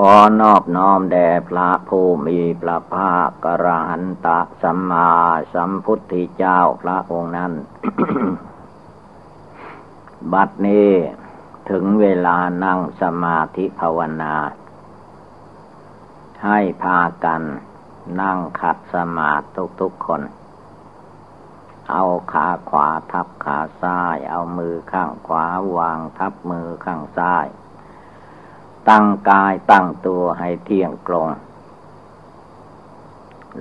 ขอนอบน้อมแด่พระผู้มีพระภาคกระหันตะสัมมาสัมพุทธเจ้าพระองค์นั้น บัดนี้ถึงเวลานั่งสมาธิภาวนา ให้พากันนั่งขัดสมาธิทุกๆคน เอาขาขวาทับขาซ้าย เอามือข้างขวาวางทับมือข้างซ้าย ตั้งกายตั้งตัวให้เที่ยงตรง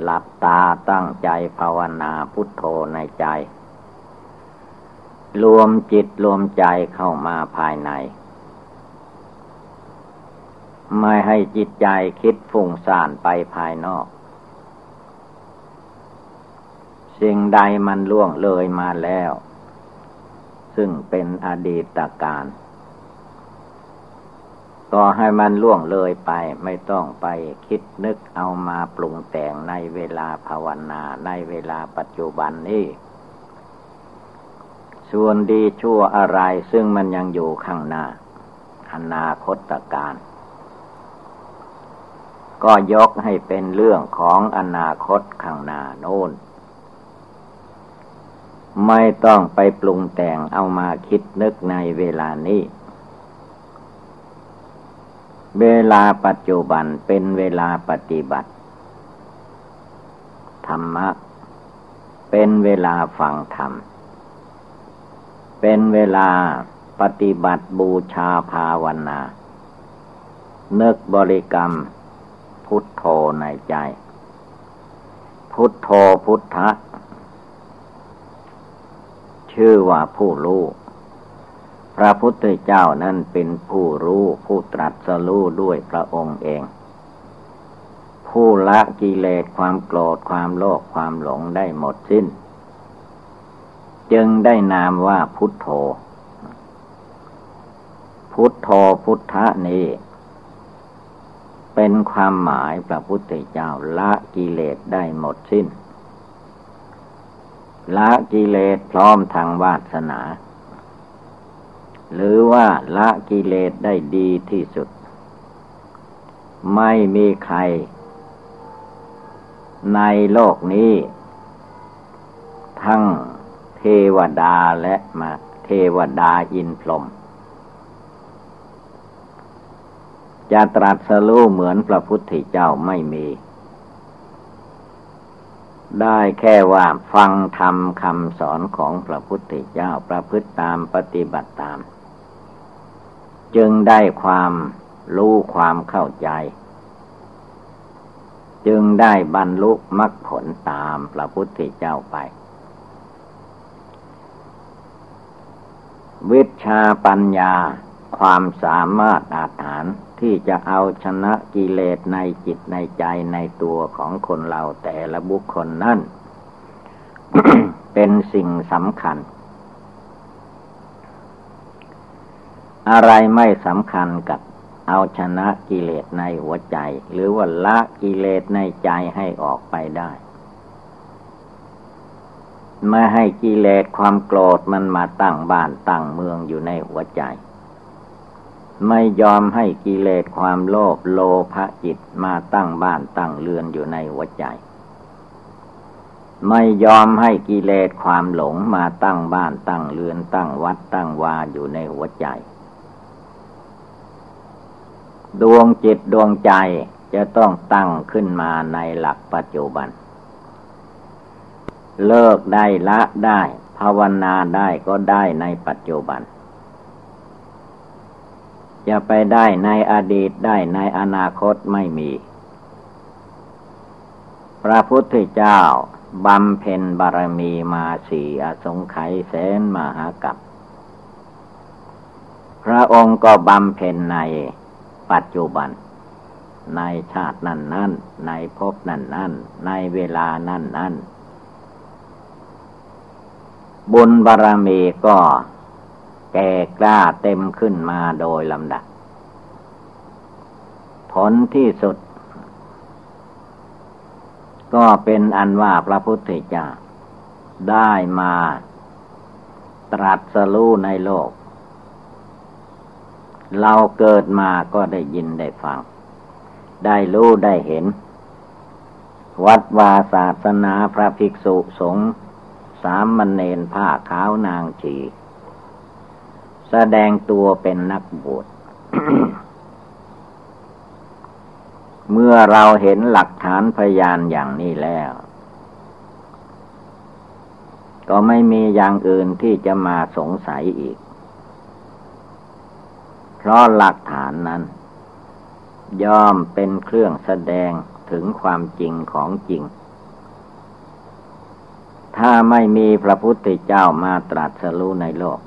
หลับตาตั้งใจภาวนาพุทโธในใจ รวมจิตรวมใจเข้ามาภายใน ไม่ให้จิตใจคิดฟุ้งซ่านไปภายนอก สิ่งใดมันล่วงเลยมาแล้ว ซึ่งเป็นอดีตการ ก็ให้มันล่วงเลยไป ไม่ต้องไปคิดนึกเอามาปรุงแต่งในเวลาภาวนาในเวลาปัจจุบันนี้ส่วนดีชั่วอะไรซึ่งมันยังอยู่ข้างหน้า อนาคตการ ก็ยกให้เป็นเรื่องของอนาคตข้างหน้าโน้น ไม่ต้องไปปรุงแต่งเอามาคิดนึกในเวลานี้ เวลาปัจจุบันเป็นเวลาปฏิบัติ ธรรมะ เป็นเวลาฟังธรรม เป็นเวลาปฏิบัติบูชาภาวนา นึกบริกรรม พุทโธในใจ พุทโธพุทธะ ชื่อว่าผู้รู้ พระพุทธเจ้านั้นเป็นผู้รู้ผู้ตรัสรู้ด้วยพระองค์เอง ผู้ละกิเลสความโกรธความโลภความหลงได้หมดสิ้น จึงได้นามว่าพุทโธ พุทโธพุทธะนี้ เป็นความหมายพระพุทธเจ้าละกิเลสได้หมดสิ้น ละกิเลสพร้อมทางวาสนา หรือว่าละกิเลสได้ดีที่สุด ไม่มีใคร ในโลกนี้ ทั้งเทวดาและมาเทวดาอินพรหมจะตรัสรู้เหมือนพระพุทธเจ้าไม่มี ได้แค่ว่าฟังธรรมคำสอนของพระพุทธเจ้าประพฤติตามปฏิบัติตาม จึงได้ความรู้ความเข้าใจ จึงได้บรรลุมรรคผลตามพระพุทธเจ้าไป วิชาปัญญาความสามารถอาถานที่จะเอาชนะกิเลสในจิตในใจในตัวของคนเราแต่ละบุคคลนั่น เป็นสิ่งสำคัญ อะไรไม่สำคัญกับเอาชนะกิเลสในหัวใจ หรือว่าละกิเลสในใจให้ออกไปได้ไม่ให้กิเลสความโกรธมันมาตั้งบ้านตั้งเมืองอยู่ในหัวใจ ไม่ยอมให้กิเลสความโลภโลภะจิตมาตั้งบ้านตั้งเรือนอยู่ในหัวใจ ไม่ยอมให้กิเลสความหลงมาตั้งบ้านตั้งเรือนตั้งวัดตั้งวาอยู่ในหัวใจ ดวงจิตดวงใจจะต้องตั้งขึ้นมาในหลักปัจจุบัน เลิกได้ละได้ ภาวนาได้ก็ได้ในปัจจุบัน จะไปได้ในอดีตได้ในอนาคตไม่มี พระพุทธเจ้าบำเพ็ญบารมีมาสี่อสงไขยแสนมหากับพระองค์ก็บำเพ็ญใน ปัจจุบัน ในชาตินั้นนั้นในภพนั้นนั้นในเวลานั้นนั้นบุญบารมีก็แก่กล้าเต็มขึ้นมาโดยลำดับ ผลที่สุด ก็เป็นอันว่าพระพุทธเจ้าได้มาตรัสรู้ในโลก เราเกิดมาก็ได้ยินได้ฟัง ได้รู้ได้เห็น วัดวาศาสนาพระภิกษุสงฆ์สามมณเณรผ้าขาวนางชีแสดงตัวเป็นนักบวช เมื่อเราเห็นหลักฐานพยานอย่างนี้แล้ว ก็ไม่มีอย่างอื่นที่จะมาสงสัยอีก ราะหลักฐานนั้น ย่อมเป็นเครื่องแสดงถึงความจริงของจริง ถ้าไม่มีพระพุทธเจ้ามาตรัสรู้ในโลก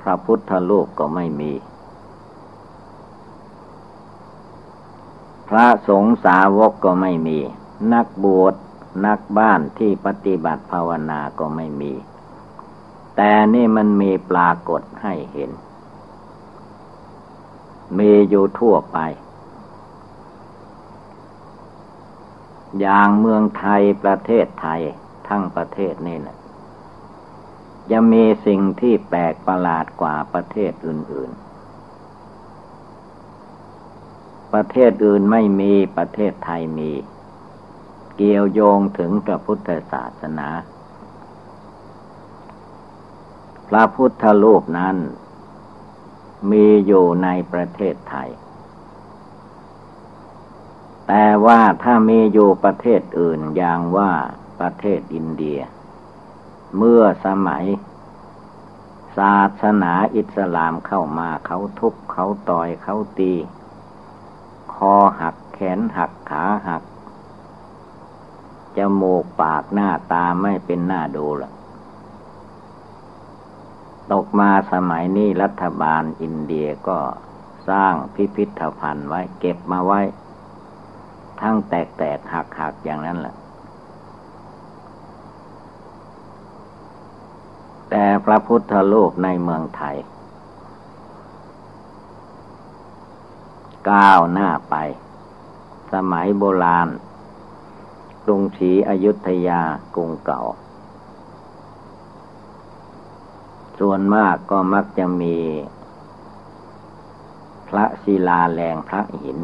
พระพุทธรูปก็ไม่มี พระสงฆ์สาวกก็ไม่มี นักบวชนักบ้านที่ปฏิบัติภาวนาก็ไม่มี แต่นี่มันมีปรากฏให้เห็น มีอยู่ทั่วไป อย่างเมืองไทยประเทศไทยทั้งประเทศนี่แหละจะมีสิ่งที่แปลกประหลาดกว่าประเทศอื่น ๆ ประเทศอื่นไม่มีประเทศไทยมี เกี่ยวโยงถึงพระพุทธศาสนา พระพุทธรูปนั้น มีอยู่ในประเทศไทย แต่ว่าถ้ามีอยู่ประเทศอื่นอย่างว่าประเทศอินเดีย เมื่อสมัย ศาสนาอิสลามเข้ามาเขาทุบเขาต่อยเขาตี คอหักแขนหักขาหักจมูกปากหน้าตาไม่เป็นหน้าดูละ ตกมาสมัยนี้รัฐบาลอินเดียก็สร้างพิพิธภัณฑ์ไว้เก็บมาไว้ ทั้งแตกแตกหักหักอย่างนั้นแหละ แต่พระพุทธโลกในเมืองไทย ก้าวหน้าไป สมัยโบราณกรุงศรีอยุธยากรุงเก่า ส่วนมากก็มักจะมี พระศิลาแรงพระหิน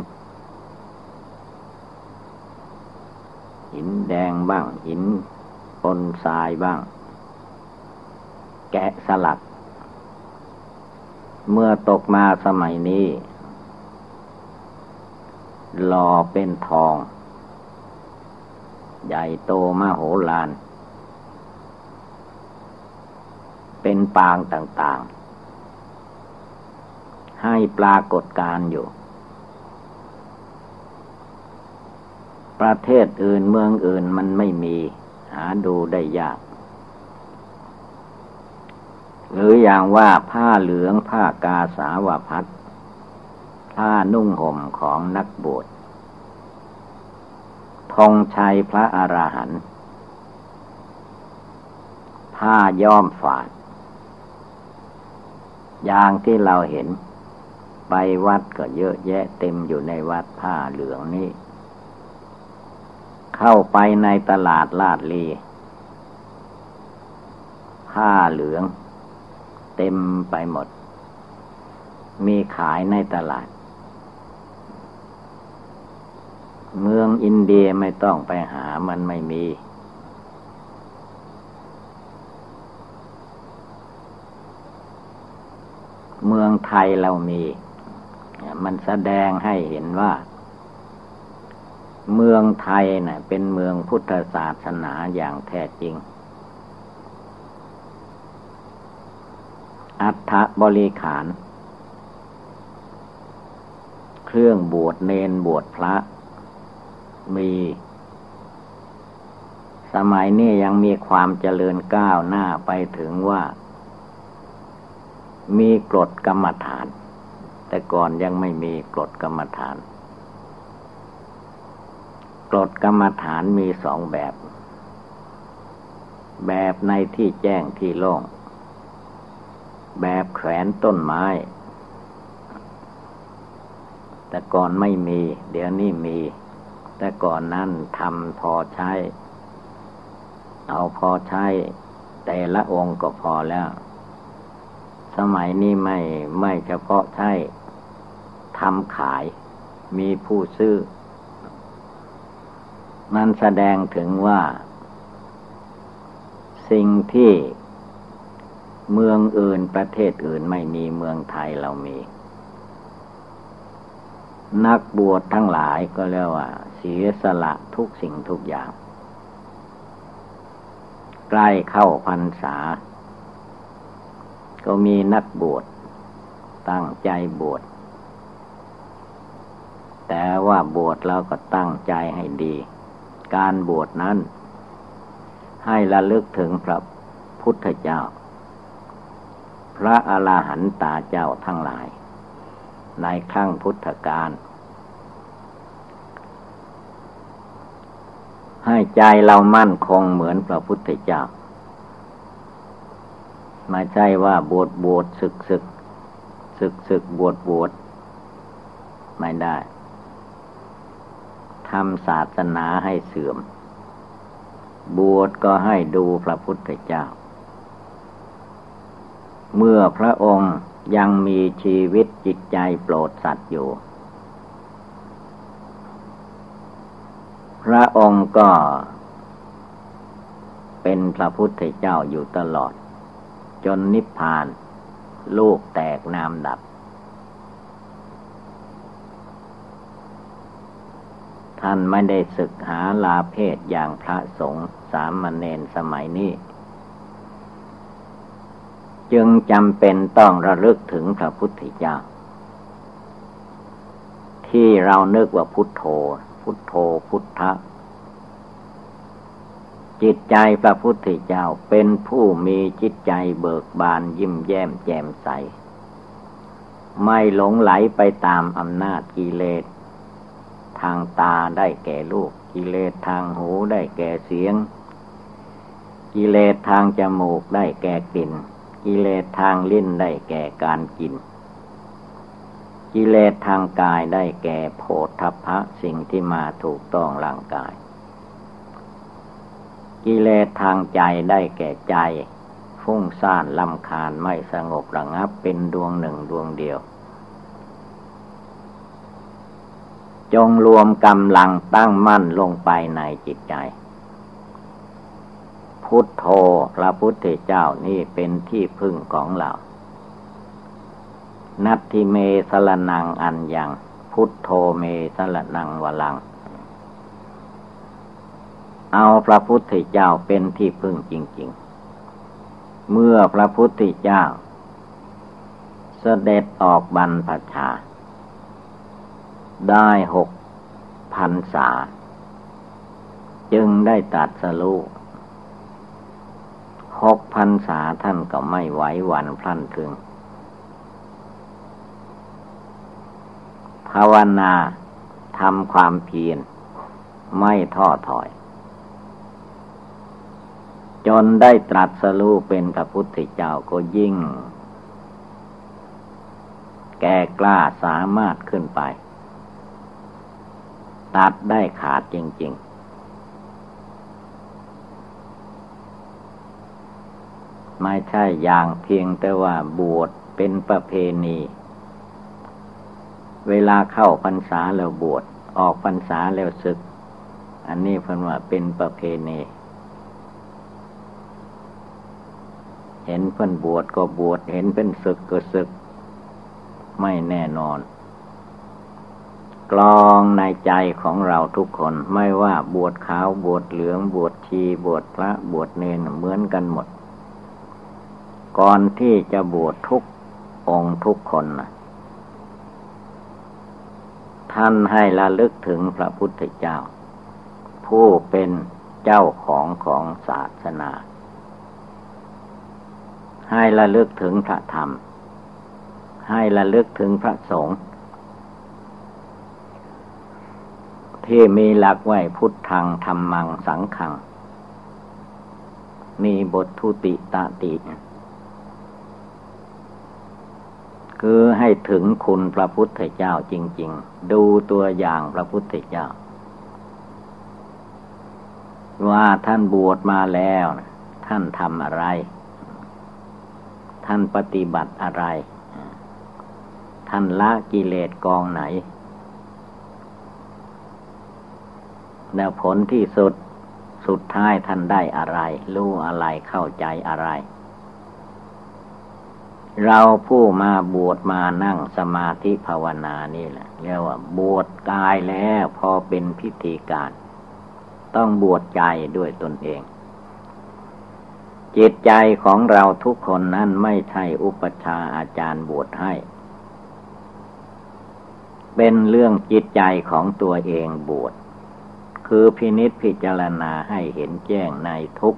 หินแดงบ้าง หินปนทรายบ้าง แกะสลัก เมื่อตกมาสมัยนี้หล่อเป็นทอง ใหญ่โตมโหฬาร เป็นปางต่าง ๆ ให้ปรากฏการอยู่ ประเทศอื่นเมืองอื่นมันไม่มี หาดูได้ยาก หรืออย่างว่าผ้าเหลืองผ้ากาสาวพัดผ้านุ่งห่มของนักบวชธงชัยพระอราหันต์ผ้าย้อมฝาด อย่างที่เราเห็น ไปวัดก็เยอะแยะเต็มอยู่ในวัดผ้าเหลืองนี้เข้าไปในตลาดลาดลี ผ้าเหลือง เต็มไปหมด มีขายในตลาด เมืองอินเดียไม่ต้องไปหามันไม่มี เมืองไทยเรามี มันแสดงให้เห็นว่า เมืองไทยนะ่ะ เป็นเมืองพุทธศาสนาอย่างแท้จริง อัฐบริขาร เครื่องบวชเนนบวชพระ มีสมัยนี้ยังมีความเจริญก้าวหน้าไปถึงว่า มีกรดกรรมฐาน แต่ก่อนยังไม่มีกรดกรรมฐาน กรดกรรมฐานมีสองแบบ แบบในที่แจ้งที่โล่ง แบบแขวนต้นไม้ แต่ก่อนไม่มี เดี๋ยวนี้มี แต่ก่อนนั้นทำพอใช้ เอาพอใช้ แต่ละองค์ก็พอแล้ว สมัยนี้ไม่ไม่เฉพาะใช้ทำขายมีผู้ซื้อมันแสดงถึงว่า สิ่งที่เมืองอื่นประเทศอื่นไม่มีเมืองไทยเรามี นักบวชทั้งหลายก็เรียกว่า เสียสละทุกสิ่งทุกอย่าง ใกล้เข้าพรรษา ก็มีนักบวชตั้งใจบวชแต่ว่าบวชแล้วก็ตั้งใจให้ดี การบวชนั้น ให้ระลึกถึงพระพุทธเจ้า พระอรหันตาเจ้าทั้งหลาย ในครั้งพุทธกาลให้ใจเรามั่นคงเหมือนพระพุทธเจ้า ไม่ใช่ว่าบวชบวชศึกศึกศึกศึกบวชบวชไม่ได้ทำศาสนาให้เสื่อม บวชก็ให้ดูพระพุทธเจ้า เมื่อพระองค์ยังมีชีวิตจิตใจโปรดสัตว์อยู่ พระองค์ก็เป็นพระพุทธเจ้าอยู่ตลอด จนนิพพาน ลูกแตกนามดับ ท่านไม่ได้ศึกหาลาเพศอย่างพระสงฆ์สามเณรสมัยนี้ จึงจำเป็นต้องระลึกถึงพระพุทธเจ้า ที่เรานึกว่าพุทโธ พุทโธพุทธะ จิตใจพระพุทธเจ้าเป็นผู้มีจิตใจเบิกบานยิ้มแย้มแจ่มใส ไม่หลงไหลไปตามอำนาจกิเลส ทางตาได้แก่รูปกิเลสทางหูได้แก่เสียง กิเลสทางจมูกได้แก่กลิ่น กิเลสทางลิ้นได้แก่การกิน กิเลสทางกายได้แก่โพธพะสิ่งที่มาถูกต้องร่างกาย กิเลสทางใจได้แก่ใจ ฟุ้งซ่านลำคาญไม่สงบระงับเป็นดวงหนึ่งดวงเดียว จงรวมกำลังตั้งมั่นลงไปในจิตใจ พุทโธพระพุทธเจ้านี่เป็นที่พึ่งของเรา นัตทิเมสลนังอันยัง พุทโธเมสลนังวลัง เอาพระพุทธเจ้าเป็นที่พึ่งจริง ๆ เมื่อพระพุทธเจ้า เสด็จออกบรรพชา ได้หกพันษา จึงได้ตัดสลูหกพันษาท่านก็ไม่ไหวหวันพลันพึง ภาวนาทำความเพียรไม่ท้อถอย จนได้ตรัสรู้เป็นพระพุทธเจ้าก็ยิ่ง แก่กล้าสามารถขึ้นไป ตัดได้ขาดจริง ๆไม่ใช่อย่างเพียงแต่ว่าบวชเป็นประเพณี เวลาเข้าพรรษาแล้วบวชออกพรรษาแล้วศึก อันนี้เพิ่นว่าเป็นประเพณี เห็นเพิ่นบวชก็บวชเห็นเป็นศึกก็ศึก ไม่แน่นอน กลองในใจของเราทุกคนไม่ว่าบวชขาวบวชเหลืองบวชชีบวชพระบวชเนนเหมือนกันหมด ก่อนที่จะบวชทุกองทุกคนนะท่านให้ระลึกถึงพระพุทธเจ้า ผู้เป็นเจ้าของของศาสนา ให้ระลึกถึงพระธรรม ให้ระลึกถึงพระสงฆ์ที่มีหลักไว้พุทธังธรรมังสังขัง มีบททุติตาติ คือให้ถึงคุณพระพุทธเจ้าจริง ๆ ดูตัวอย่างพระพุทธเจ้า ว่าท่านบวชมาแล้ว ท่านทำอะไร ท่านปฏิบัติอะไร ท่านละกิเลสกองไหน แล้วผลที่สุดสุดท้ายท่านได้อะไร รู้อะไรเข้าใจอะไร เราผู้มาบวชมานั่งสมาธิภาวนานี่แหละเรียกว่า บวชกายแล้วพอเป็นพิธีการ ต้องบวชใจด้วยตนเอง จิตใจของเราทุกคนนั้นไม่ใช่อุปชาอาจารย์บวชให้ เป็นเรื่องจิตใจของตัวเองบวช คือพินิษพิจารณาให้เห็นแจ้งในทุก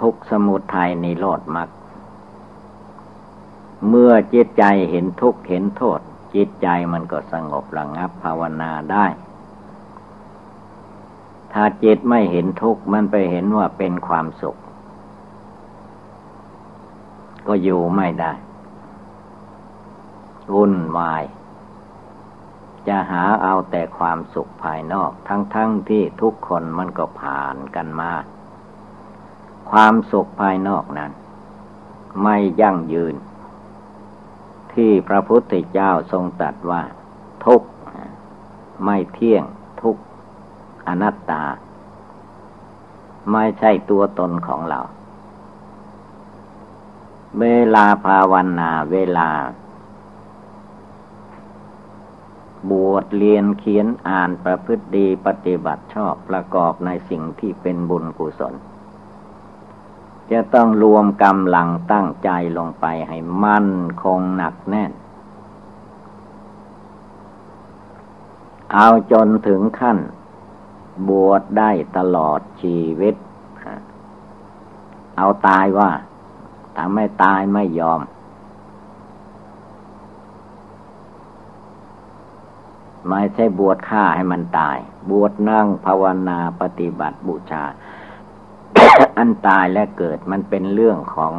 ทุกสมุทัยนิโรธมรรคเมื่อจิตใจเห็นทุกเห็นโทษ จิตใจมันก็สงบระงับภาวนาได้ ถ้าจิตไม่เห็นทุกข์มันไปเห็นว่าเป็นความสุข ก็อยู่ไม่ได้วุ่นวาย จะหาเอาแต่ความสุขภายนอก ทั้งๆทที่ทุกคนมันก็ผ่านกันมา ความสุขภายนอกนั้น ไม่ยั่งยืน ที่พระพุทธเจ้าทรงตรัสว่า ทุกไม่เที่ยง อนัตตา ไม่ใช่ตัวตนของเรา เวลาภาวนาเวลา บวชเรียนเขียนอ่านประพฤติดีปฏิบัติชอบประกอบในสิ่งที่เป็นบุญกุศล จะต้องรวมกำลังตั้งใจลงไปให้มั่นคงหนักแน่นเอาจนถึงขั้น บวชได้ตลอดชีวิต เอาตายว่าถ้าไม่ตายไม่ยอม ไม่ใช่บวชฆ่าให้มันตาย บวชนั่งภาวนาปฏิบัติบูชา อันตายและเกิดมันเป็นเรื่องของ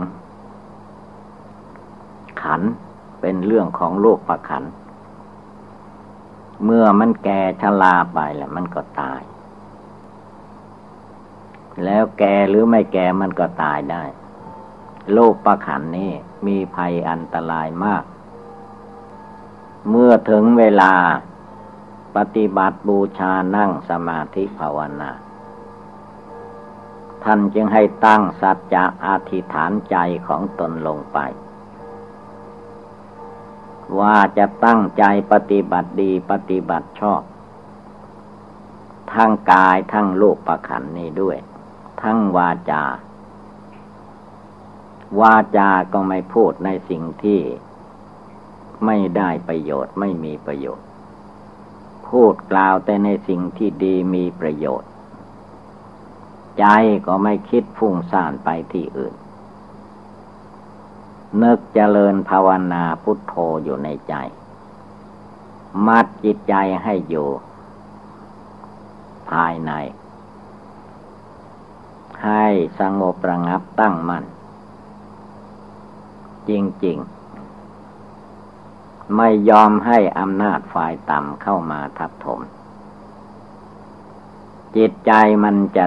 ขัน เป็นเรื่องของโลกประขัน เมื่อมันแก่ชราไปแล้วมันก็ตาย แล้วแก่หรือไม่แก่มันก็ตายได้ โลกประขันนี้มีภัยอันตรายมาก เมื่อถึงเวลาปฏิบัติบูชานั่งสมาธิภาวนา ท่านจึงให้ตั้งสัจจะอธิษฐานใจของตนลงไป ว่าจะตั้งใจปฏิบัติดีปฏิบัติชอบ ทั้งกายทั้งลูกประขันนี้ด้วย ทั้งวาจา วาจาก็ไม่พูดในสิ่งที่ไม่ได้ประโยชน์ไม่มีประโยชน์ พูดกล่าวแต่ในสิ่งที่ดีมีประโยชน์ ใจก็ไม่คิดฟุ้งซ่านไปที่อื่น นึกเจริญภาวนาพุทโธอยู่ในใจ มัดจิตใจให้อยู่ ภายใน ให้สงบระงับตั้งมัน่นจริง ๆ ไม่ยอมให้อำนาจฝ่ายต่ำเข้ามาทับถม จิตใจมันจะ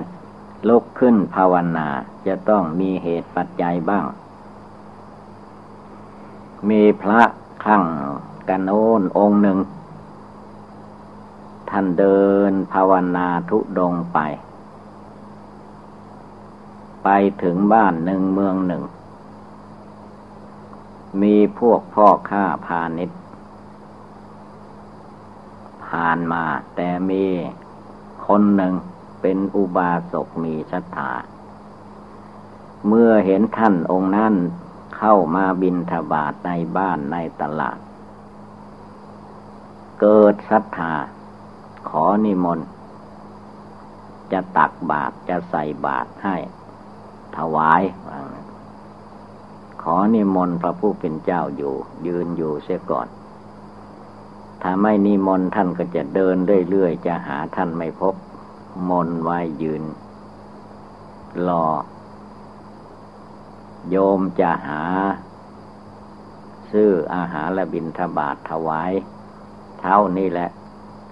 ลุกขึ้นภาวนา จะต้องมีเหตุปัจจัยบ้าง มีพระขั่งกันโน้นองค์หนึ่ง ท่านเดินภาวนาทุดงไป ไปถึงบ้านหนึ่งเมืองหนึ่ง มีพวกพ่อค้าพาณิชย์ผ่านมาแต่มีคนหนึ่งเป็นอุบาสกมีศรัทธาเมื่อเห็นท่านองค์นั้นเข้ามาบินทบาทในบ้านในตลาด เกิดศรัทธาขอนิมนต์ จะตักบาตรจะใส่บาตรให้ ถวาย ขอนิมนต์พระผู้เป็นเจ้าอยู่ ยืนอยู่เสียก่อน ถ้าไม่นิมนต์ท่านก็จะเดินเรื่อยๆ จะหาท่านไม่พบ มนไว้ยืน รอ โยมจะหา ซื้ออาหารและบินทบาทถวาย เท่านี้แหละ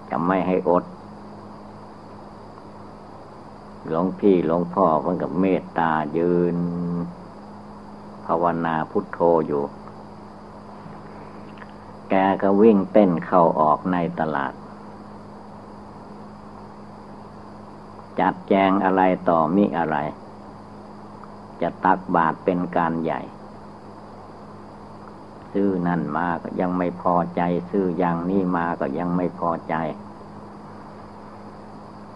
จะไม่ให้อด หลวงพี่หลวงพ่อเพิ่งกับเมตตายืน ภาวนาพุทโธอยู่ แกก็วิ่งเต้นเข้าออกในตลาด จัดแจงอะไรต่อมิอะไร จะตักบาตรเป็นการใหญ่ ซื้อนั่นมาก็ยังไม่พอใจ ซื้ออย่างนี้มาก็ยังไม่พอใจ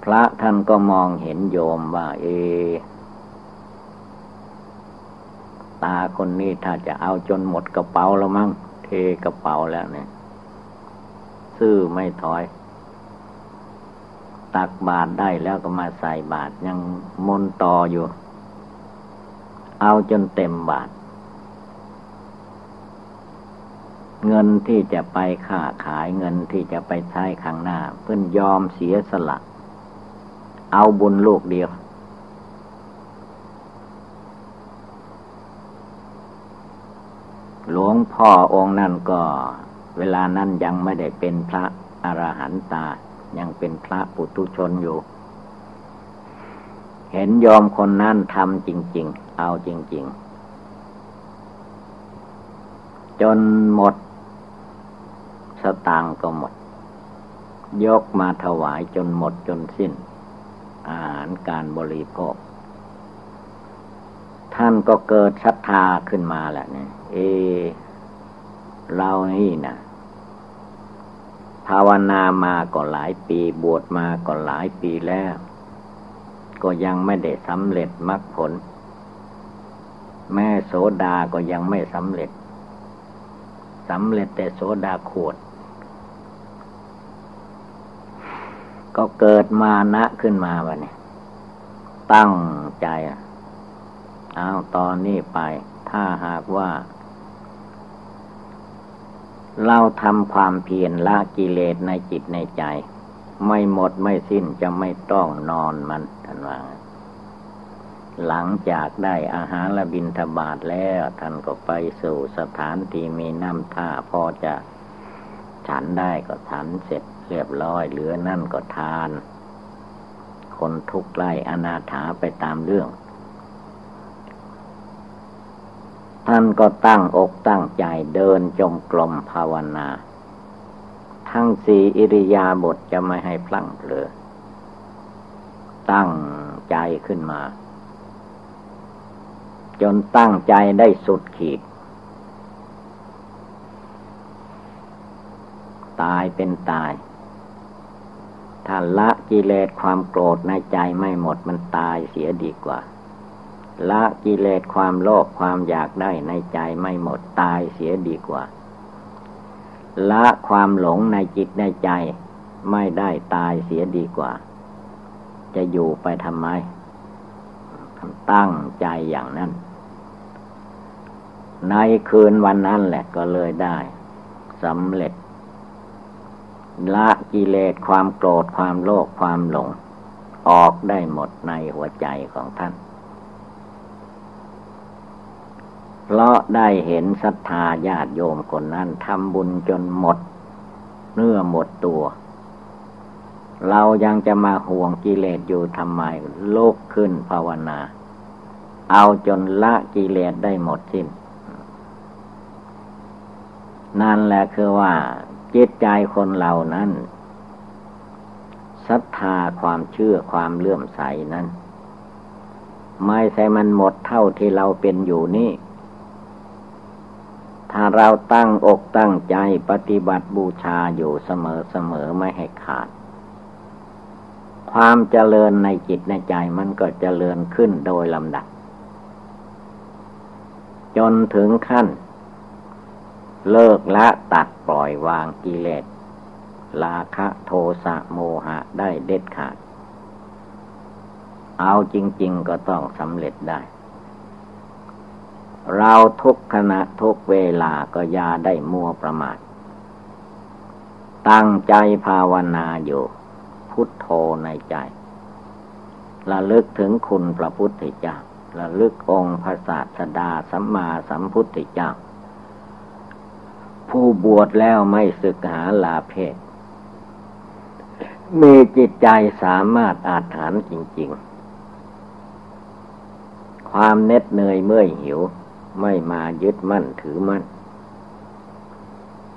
พระท่านก็มองเห็นโยมว่า เอ ตาคนนี้ถ้าจะเอาจนหมดกระเป๋าแล้วมั้งเทกระเป๋าแล้วเนี่ย ซื้อไม่ถอย ตักบาตรได้แล้วก็มาใส่บาตรยังมนต่ออยู่ เอาจนเต็มบาตรเงินที่จะไปค้าขายเงินที่จะไปใช้ข้างหน้า เพื่อนยอมเสียสละ เอาบุญลูกเดียว หลวงพ่อองค์นั้นก็ เวลานั้นยังไม่ได้เป็นพระอรหันตา ยังเป็นพระปุถุชนอยู่ เห็นยอมคนนั้นทำจริง ๆ เอาจริง ๆ จนหมด สตางก็หมด ยกมาถวายจนหมดจนสิ้น อาหารการบริโภค ท่านก็เกิดศรัทธาขึ้นมาแหละเนี่ยเอ เรานี่นะภาวนามาก็หลายปีบวชมาก็หลายปีแล้ว ก็ยังไม่ได้สำเร็จมรรคผล แม่โสดาก็ยังไม่สำเร็จสำเร็จแต่โสดาขวด ก็เกิดมานะขึ้นมาวะเนี่ยตั้งใจเอาตอนนี้ไป ถ้าหากว่า เราทำความเพียรละกิเลสในจิตในใจ ไม่หมดไม่สิ้นจะไม่ต้องนอนมันท่านว่าหลังจากได้อาหารและบินทบาทแล้วท่านก็ไปสู่สถานที่มีน้ำท่าพอจะฉันได้ก็ฉันเสร็จ เรียบร้อยเหลือนั่นก็ทาน คนทุกข์ไล่อนาถาไปตามเรื่อง ท่านก็ตั้งอกตั้งใจเดินจงกรมภาวนา ทั้งสี่อิริยาบถจะไม่ให้พลั้งเผลอตั้งใจขึ้นมา จนตั้งใจได้สุดขีดตายเป็นตาย ถ้าละกิเลสความโกรธในใจไม่หมดมันตายเสียดีกว่า ละกิเลสความโลภความอยากได้ในใจไม่หมดตายเสียดีกว่า ละความหลงในจิตในใจไม่ได้ตายเสียดีกว่า จะอยู่ไปทำไมตั้งใจอย่างนั้น ในคืนวันนั้นแหละก็เลยได้สำเร็จ ละกิเลสความโกรธความโลภความหลง ออกได้หมดในหัวใจของท่าน เพราะได้เห็นศรัทธาญาติโยมคนนั้นทำบุญจนหมด เนื้อหมดตัว เรายังจะมาห่วงกิเลสอยู่ทำไมโลกขึ้นภาวนา เอาจนละกิเลสได้หมดสิ้นนั่นแหละคือว่า จิตใจคนเรานั้นศรัทธาความเชื่อความเลื่อมใสนั้น ไม่ใช่มันหมดเท่าที่เราเป็นอยู่นี่ ถ้าเราตั้งอกตั้งใจปฏิบัติบูชาอยู่เสมอเสมอไม่ให้ขาด ความเจริญในจิตในใจมันก็เจริญขึ้นโดยลำดับ จนถึงขั้น เลิกละตัดปล่อยวางกิเลสลาคะโทสะโมหะได้เด็ดขาด เอาจริง ๆ ก็ต้องสำเร็จได้ เราทุกขณะทุกเวลาก็ย่าได้มัวประมาท ตั้งใจภาวนาอยู่ พุทโธในใจระลึกถึงคุณพระพุทธเจ้าระลึกองค์พระศาสดาสัมมาสัมพุทธเจ้า ผู้บวชแล้วไม่ศึกหาลาเพศ มีจิตใจสามารถอาถรรพ์จริง ๆ ความเน็ดเหนื่อยเมื่อยหิว ไม่มายึดมั่นถือมั่น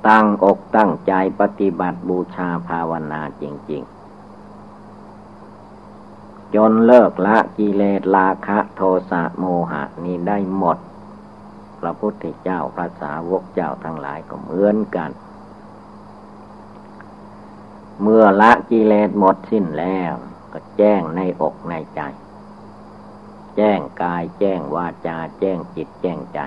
ตั้งอกตั้งใจปฏิบัติบูชาภาวนาจริง ๆจนเลิกละกิเลสราคะโทสะโมหะนี้ได้หมด ระพุทธเจ้าพระสาวกเจ้าทั้งหลายก็เหมือนกัน เมื่อละกิเลสหมดสิ้นแล้ว ก็แจ้งในอกในใจ แจ้งกายแจ้งวาจา แจ้งจิตแจ้งใจ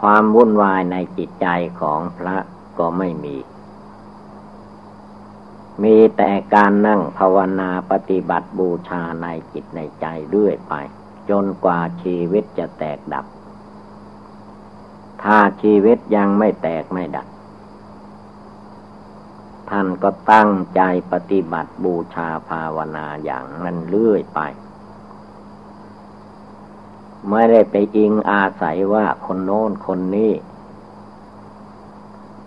ความวุ่นวายในจิตใจของพระก็ไม่มี มีแต่การนั่งภาวนาปฏิบัติบูชาในจิตในใจเรื่อยไป จนกว่าชีวิตจะแตกดับ ถ้าชีวิตยังไม่แตกไม่ดับท่านก็ตั้งใจปฏิบัติบูชาภาวนาอย่างนั้นเรื่อยไป ไม่ได้ไปอิงอาศัยว่าคนโน้นคนนี้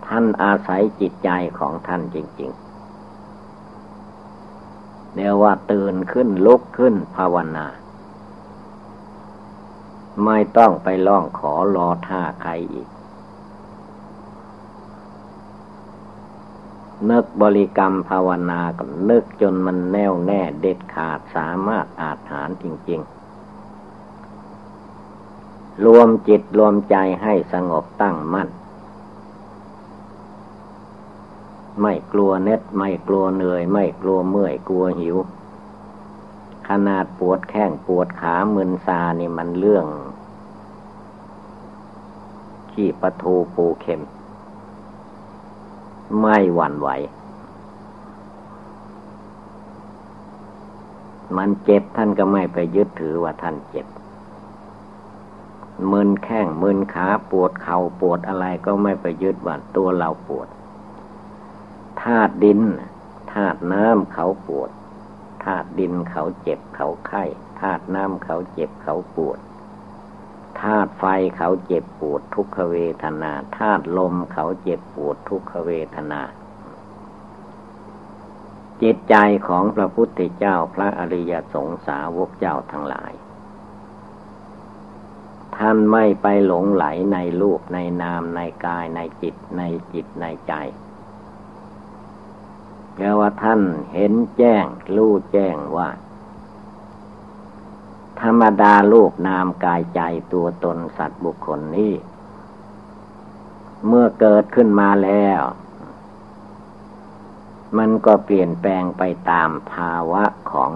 ท่านอาศัยจิตใจของท่านจริงๆเรียกว่าตื่นขึ้นลุกขึ้นภาวนา ไม่ต้องไปล่องขอรอท่าใครอีก นึกบริกรรมภาวนาก็นึกจนมันแน่วแน่เด็ดขาดสามารถอาจหารจริง ๆ รวมจิตรวมใจให้สงบตั้งมั่น ไม่กลัวเน็ดไม่กลัวเหนื่อย ไม่กลัวเมื่อยกลัวหิวขนาดปวดแข้งปวดขามึนซานี่มันเรื่อง ขี้ปะทูปูเข็ม ไม่หวั่นไหว มันเจ็บท่านก็ไม่ไปยึดถือว่าท่านเจ็บมึนแข้งมึนขาปวดเข่าปวดอะไรก็ไม่ไปยึดว่าตัวเราปวดธาตุดินธาตุน้ำเขาปวดธาตุดินเขาเจ็บเขาไข้ธาตุน้ำเขาเจ็บเขาปวด ธาตุไฟเขาเจ็บปวดทุกขเวทนาธาตุลมเขาเจ็บปวดทุกขเวทนา จิตใจของพระพุทธเจ้าพระอริยสงสาวกเจ้าทั้งหลาย ท่านไม่ไปหลงไหลในรูปในนามในกายในจิตในจิตในใจแปลว่าท่านเห็นแจ้งรู้แจ้งว่า ธรรมดาลูกนามกายใจตัวตนสัตว์บุคคลนี้ เมื่อเกิดขึ้นมาแล้ว มันก็เปลี่ยนแปลงไปตามภาวะของ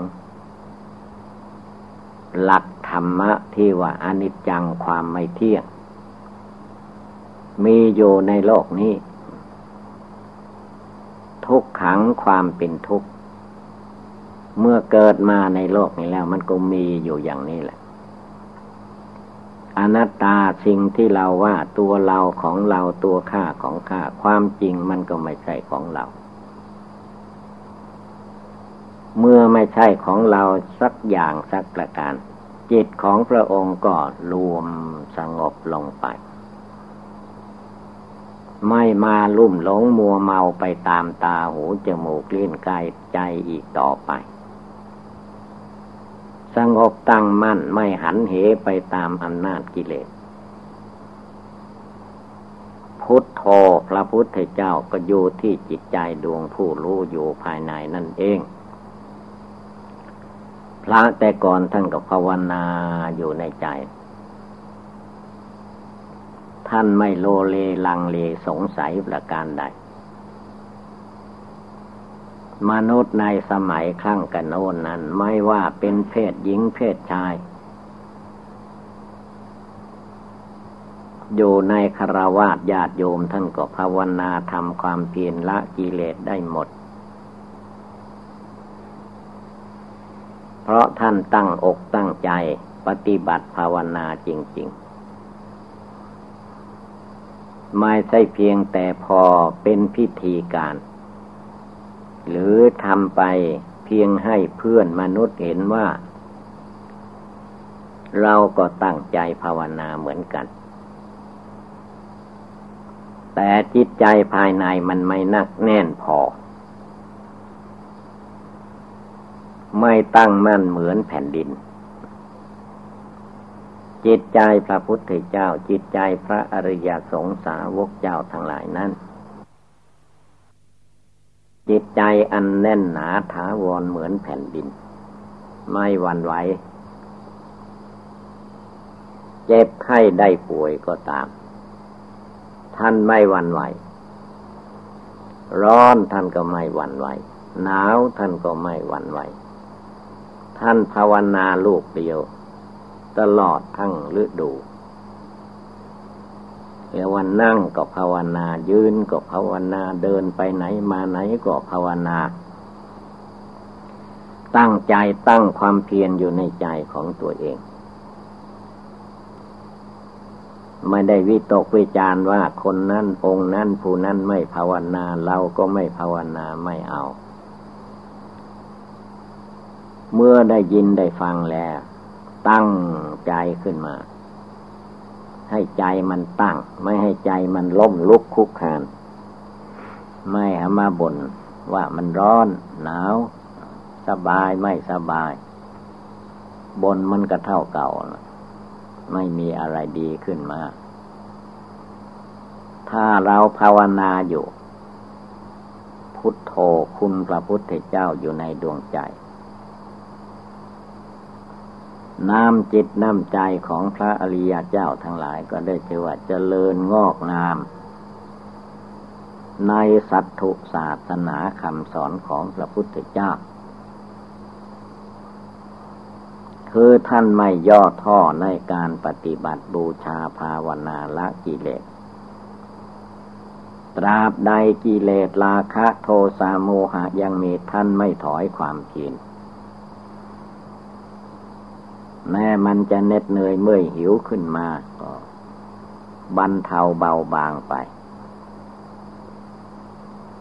หลักธรรมะที่ว่าอนิจจังความไม่เที่ยง มีอยู่ในโลกนี้ ทุกขังความเป็นทุกข์ เมื่อเกิดมาในโลกนี้แล้ว มันก็มีอยู่อย่างนี้แหละ อนัตตาสิ่งที่เราว่าตัวเราของเราตัวข้าของข้าความจริงมันก็ไม่ใช่ของเรา เมื่อไม่ใช่ของเราสักอย่างสักประการ จิตของพระองค์ก็รวมสงบลงไปไม่มาลุ่มหลงมัวเมาไปตามตาหูจมูกลิ้นกายใจอีกต่อไป สงบตั้งมั่นไม่หันเหไปตามอำนาจกิเลส พุทโธพระพุทธเจ้าก็อยู่ที่จิตใจดวงผู้รู้อยู่ภายในนั่นเอง พระแต่ก่อนท่านก็ภาวนาอยู่ในใจ ท่านไม่โลเลลังเลสงสัยประการใด มนุษย์ในสมัยครั้งกันโน้นนั้น ไม่ว่าเป็นเพศหญิงเพศชาย อยู่ในคารวาสญาติโยมท่านก็ภาวนาทำความเพียรละกิเลสได้หมด เพราะท่านตั้งอกตั้งใจปฏิบัติภาวนาจริง ๆไม่ใช่เพียงแต่พอเป็นพิธีการ หรือทำไปเพียงให้เพื่อนมนุษย์เห็นว่า เราก็ตั้งใจภาวนาเหมือนกัน แต่จิตใจภายในมันไม่นักแน่นพอ ไม่ตั้งมั่นเหมือนแผ่นดิน จิตใจพระพุทธเจ้าจิตใจพระอริยสงสาวกเจ้าทั้งหลายนั้น จิตใจอันแน่นหนาถาวรเหมือนแผ่นดิน ไม่หวั่นไหว เจ็บไข้ได้ป่วยก็ตาม ท่านไม่หวั่นไหว ร้อนท่านก็ไม่หวั่นไหว หนาวท่านก็ไม่หวั่นไหว ท่านภาวนาลูกเดียว ตลอดทั้งฤดู เรียกว่านั่งก็ภาวนา ยืนก็ภาวนา เดินไปไหนมาไหนก็ภาวนา ตั้งใจตั้งความเพียรอยู่ในใจของตัวเอง ไม่ได้วิตกวิจารว่าคนนั้นองค์นั้นผู้นั้นไม่ภาวนา เราก็ไม่ภาวนาไม่เอา เมื่อได้ยินได้ฟังแล้ว ตั้งใจขึ้นมา ให้ใจมันตั้ง ไม่ให้ใจมันล้มลุกคุกคาน ไม่หามาบ่นว่ามันร้อน หนาว สบายไม่สบาย บนมันก็เท่าเก่า ไม่มีอะไรดีขึ้นมา ถ้าเราภาวนาอยู่ พุทโธคุณพระพุทธเจ้าอยู่ในดวงใจ น้ำจิตน้ำใจของพระอริยเจ้าทั้งหลายก็ได้ชื่อว่าเจริญงอกงาม ในสัตถุศาสนาคำสอนของพระพุทธเจ้า คือท่านไม่ย่อท่อในการปฏิบัติบูชาภาวนาละกิเลส ตราบใดกิเลสราคะโทสะโมหะยังมีท่านไม่ถอยความเพียร แม้มันจะเน็ดเหนื่อยเมื่อยหิวขึ้นมาก็บรรเทาเบาบางไป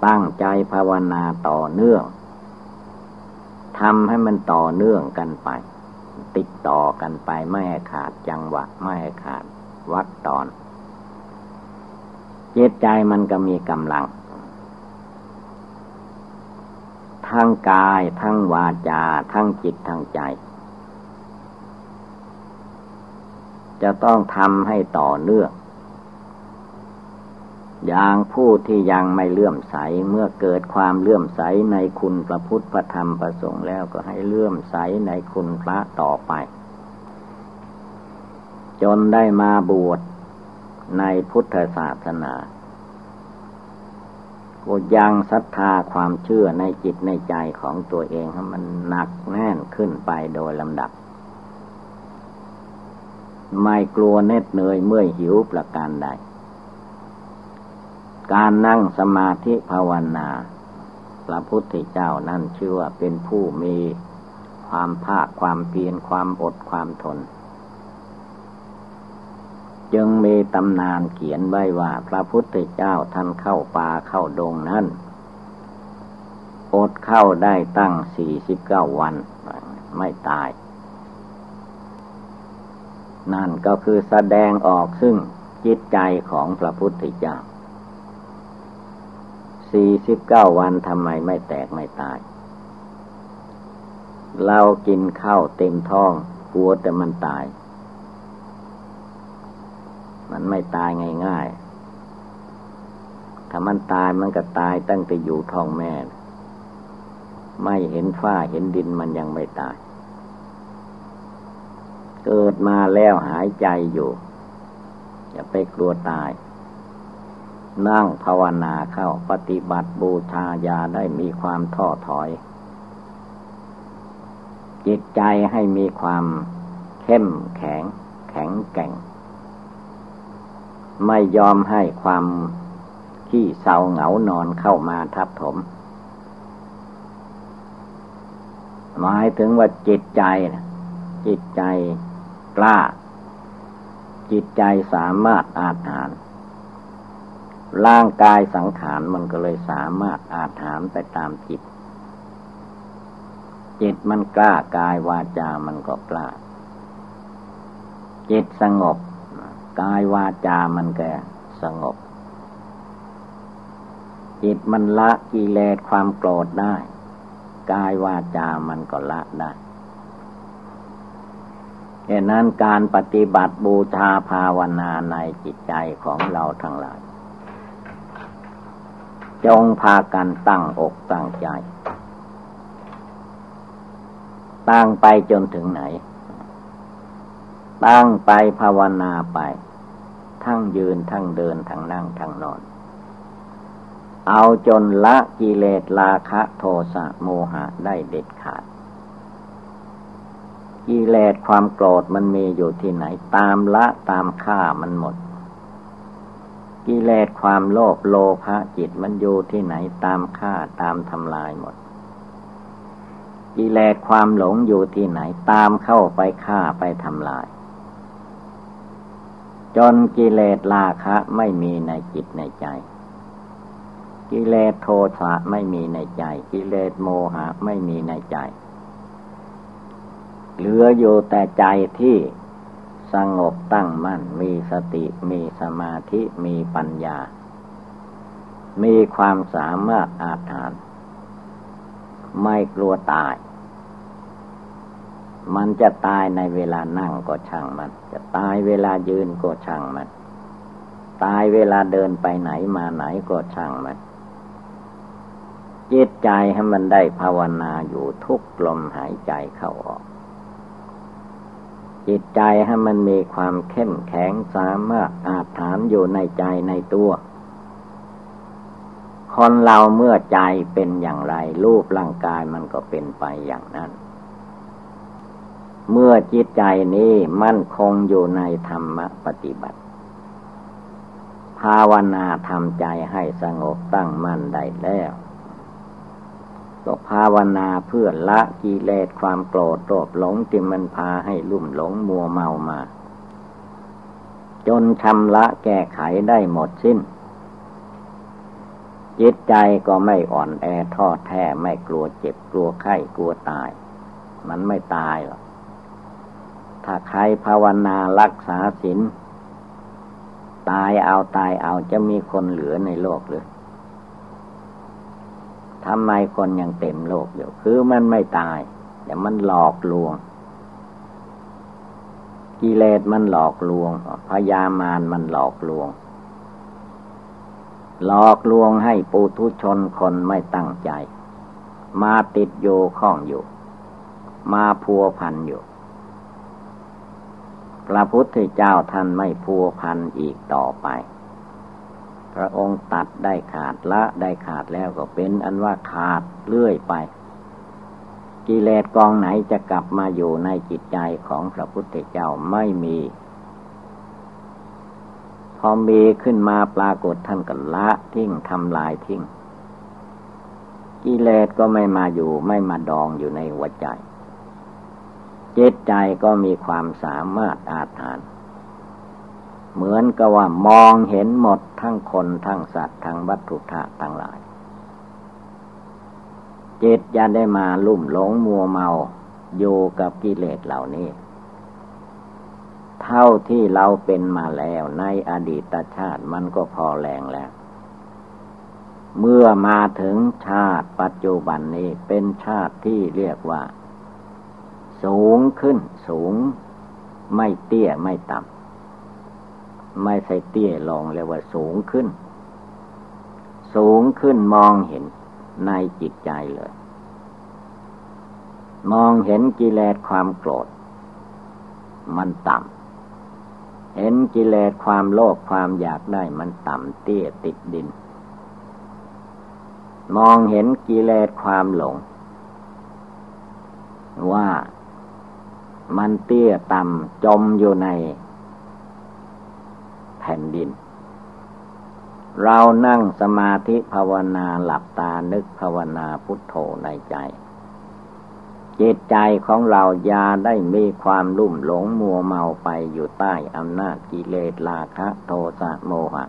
ตั้งใจภาวนาต่อเนื่องทำให้มันต่อเนื่องกันไป ติดต่อกันไปไม่ขาดจังหวะไม่ขาดวัดตอน เจตใจมันก็มีกำลัง ทั้งกายทั้งวาจา ทั้งจิตทั้งใจ จะต้องทำให้ต่อเนื่องอย่างผู้ที่ยังไม่เลื่อมใสเมื่อเกิดความเลื่อมใสในคุณพระพุทธพระธรรมพระสงฆ์แล้วก็ให้เลื่อมใสในคุณพระต่อไป จนได้มาบวชในพุทธศาสนาก็ยังศรัทธาความเชื่อในจิตในใจของตัวเองให้มันหนักแน่นขึ้นไปโดยลำดับ ไม่กลัวเน็ดเหนื่อยเมื่อยหิวประการใด การนั่งสมาธิภาวนาพระพุทธเจ้านั่นชื่อว่าเป็นผู้มีความภาคความเพียรความอดความทน จึงมีตำนานเขียนไว้ว่า พระพุทธเจ้าท่านเข้าป่าเข้าดงนั้นอดเข้าได้ตั้งสี่สิบเก้าวัน ไม่ตาย นั่นก็คือแสดงออกซึ่งจิตใจของพระพุทธเจ้าสี่สิบเก้าวันทำไมไม่แตกไม่ตาย เรากินข้าวเต็มท้องกลัวแต่มันตาย มันไม่ตายง่ายๆ ถ้ามันตายมันก็ตายตั้งแต่อยู่ท้องแม่ ไม่เห็นฝ้าเห็นดินมันยังไม่ตาย เกิดมาแล้วหายใจอยู่ อย่าไปกลัวตาย นั่งภาวนาเข้าปฏิบัติบูชายาได้มีความท้อถอย จิตใจให้มีความเข้มแข็ง แข็งแกร่ง ไม่ยอมให้ความขี้เศร้าเหงานอนเข้ามาทับถม หมายถึงว่าจิตใจจิตใจ กล้า จิตใจสามารถอาถานร่างกายสังขารมันก็เลยสามารถอาถานไปตามจิต จิตมันกล้ากายวาจามันก็กล้า จิตสงบ กายวาจามันแก่สงบ จิตมันละกิเลสความโกรธได้ กายวาจามันก็ละได้ เหตุนั้นการปฏิบัติบูชาภาวนาในจิตใจของเราทั้งหลาย จงพากันตั้งอกตั้งใจ ตั้งไปจนถึงไหน ตั้งไปภาวนาไป ทั้งยืนทั้งเดินทั้งนั่งทั้งนอน เอาจนละกิเลสราคะโทสะโมหะได้เด็ดขาด กิเลสความโกรธมันมีอยู่ที่ไหน ตามละตามฆ่ามันหมด กิเลสความโลภโลภะจิตมันอยู่ที่ไหนตามฆ่าตามทำลายหมด กิเลสความหลงอยู่ที่ไหนตามเข้าไปฆ่าไปทำลาย จนกิเลสราคะไม่มีในจิตในใจกิเลสโทสะไม่มีในใจ กิเลสโมหะไม่มีในใจ เหลืออยู่แต่ใจที่สงบตั้งมั่น มีสติมีสมาธิมีปัญญา มีความสามารถอาถาน ไม่กลัวตาย มันจะตายในเวลานั่งก็ช่างมัน จะตายเวลายืนก็ช่างมัน ตายเวลาเดินไปไหนมาไหนก็ช่างมันจิตใจให้มันได้ภาวนาอยู่ทุกลมหายใจเข้าออก จิตใจให้มันมีความเข้มแข็งสามารถอาถานอยู่ในใจในตัว คนเราเมื่อใจเป็นอย่างไร รูปร่างกายมันก็เป็นไปอย่างนั้น เมื่อจิตใจนี้มั่นคงอยู่ในธรรมปฏิบัติ ภาวนาทำใจให้สงบตั้งมั่นได้แล้ว ก็ภาวนาเพื่อละกิเลสความโกรธโลภหลงที่มันพาให้ลุ่มหลงมัวเมามา จนชำระแก้ไขได้หมดสิ้น จิตใจก็ไม่อ่อนแอท้อแท้ไม่กลัวเจ็บกลัวไข้กลัวตาย มันไม่ตายหรอกถ้าใครภาวนารักษาศีลตายเอาตายเอาจะมีคนเหลือในโลกหรือ ทำไมคนยังเต็มโลกอยู่ คือมันไม่ตาย แต่มันหลอกลวง กิเลสมันหลอกลวง พยามารมันหลอกลวง หลอกลวงให้ปุถุชนคนไม่ตั้งใจ มาติดโยข้องอยู่ มาพัวพันอยู่พระพุทธเจ้าท่านไม่พัวพันอีกต่อไป พระองค์ตัดได้ขาดละได้ขาดแล้วก็เป็นอันว่าขาดเลื่อยไป กิเลสกองไหนจะกลับมาอยู่ในจิตใจของพระพุทธเจ้าไม่มี พอมีขึ้นมาปรากฏท่านก็ละทิ้งทำลายทิ้งกิเลสก็ไม่มาอยู่ไม่มาดองอยู่ในหัวใจ เจตใจก็มีความสามารถอาถรรพ เหมือนกับว่ามองเห็นหมดทั้งคนทั้งสัตว์ทั้งวัตถุธาตุทั้งหลาย เจิตจะได้มาลุ่มหลงมัวเมาอยู่กับกิเลสเหล่านี้ เท่าที่เราเป็นมาแล้วในอดีตชาติมันก็พอแรงแล้ว เมื่อมาถึงชาติปัจจุบันนี้เป็นชาติที่เรียกว่า สูงขึ้นสูง ไม่เตี้ยไม่ต่ำ ไม่ใช่เตี้ยลงเรียว่าสูงขึ้น สูงขึ้นมองเห็นในจิตใจเลย มองเห็นกิเลสความโกรธ มันต่ำ เห็นกิเลสความโลภความอยากได้มันต่ำเตี้ยติดดิน มองเห็นกิเลสความหลง ว่ามันเตี้ยต่ำจมอยู่ใน แผ่นดิน เรานั่งสมาธิภาวนาหลับตานึกภาวนาพุทโธในใจ จิตใจของเรายาได้มีความลุ่มหลงมัวเมาไปอยู่ใต้อำนาจกิเลสราคะโทสะโมหะ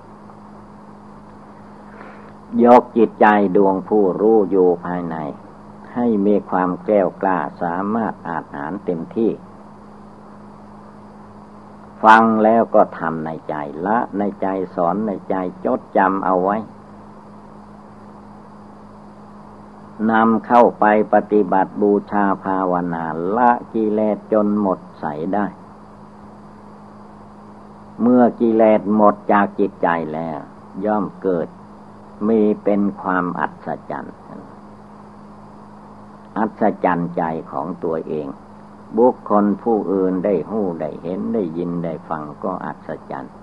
ยกจิตใจดวงผู้รู้อยู่ภายในใให้มีความแก้วกล้าสามารถอาจหารเต็มที่ ฟังแล้วก็ทำในใจละในใจสอนในใจจดจำเอาไว้นำเข้าไปปฏิบัติบูชาภาวนาละกิเลสจนหมดใสได้ เมื่อกิเลสหมดจากจิตใจแล้ว ย่อมเกิด มีเป็นความอัศจรรย์ อัศจรรย์ใจของตัวเอง บุคคลผู้อื่นได้หู้ได้เห็นได้ยินได้ฟังก็อัศจรรย์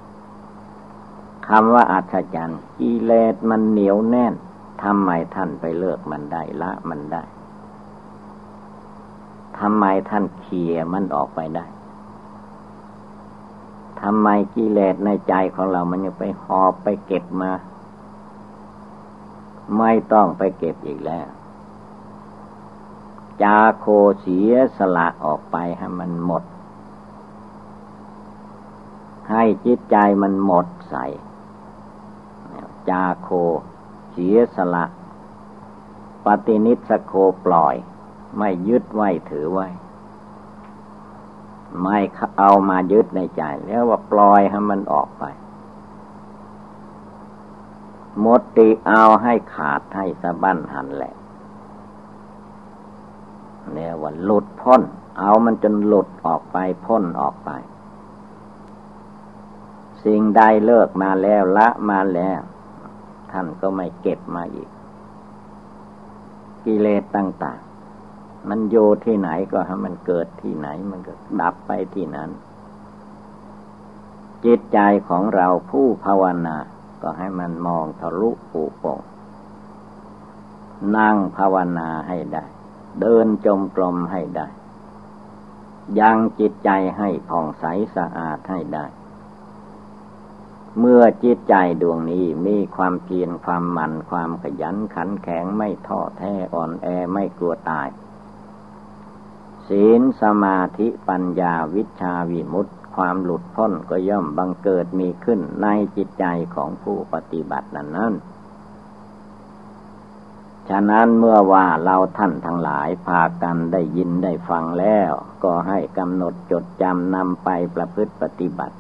คำว่าอัศจรรย์กิเลสมันเหนียวแน่นทำไมท่านไปเลิกมันได้ละมันได้ทำไมท่านเขี่ยมันออกไปได้ทำไมกิเลสในใจของเรามันยังไปหอบไปเก็บมา ไม่ต้องไปเก็บอีกแล้ว จาโคเสียสละออกไปให้มันหมด ให้จิตใจมันหมดใสจาโคเสียสละ ปฏินิสโคปล่อย ไม่ยึดไว้ถือไว้ ไม่เอามายึดในใจ แล้วว่าปล่อยให้มันออกไปมดติเอาให้ขาดให้สะบั้นหันแหละ เนี่ยว่าหลุดพ้น เอามันจนหลุดออกไปพ้นออกไป สิ่งใดเลิกมาแล้วละมาแล้ว ท่านก็ไม่เก็บมาอีก กิเลสต่างๆ มันโยที่ไหนก็ให้มันเกิดที่ไหน มันก็ดับไปที่นั้น จิตใจของเราผู้ภาวนาก็ให้มันมองทะลุปูปงนั่งภาวนาให้ได้ เดินจมกลมให้ได้ ยังจิตใจให้ผ่องใสสะอาดให้ได้ เมื่อจิตใจดวงนี้มีความเพียรความหมั่นความขยันขันแข็งไม่ท้อแท้อ่อนแอไม่กลัวตาย ศีลสมาธิปัญญาวิชาวิมุตติความหลุดพ้นก็ย่อมบังเกิดมีขึ้นในจิตใจของผู้ปฏิบัตินั้นนั้น ฉะนั้นเมื่อว่าเราท่านทั้งหลายพากันได้ยินได้ฟังแล้ว ก็ให้กำหนดจดจำนำไปประพฤติปฏิบัติ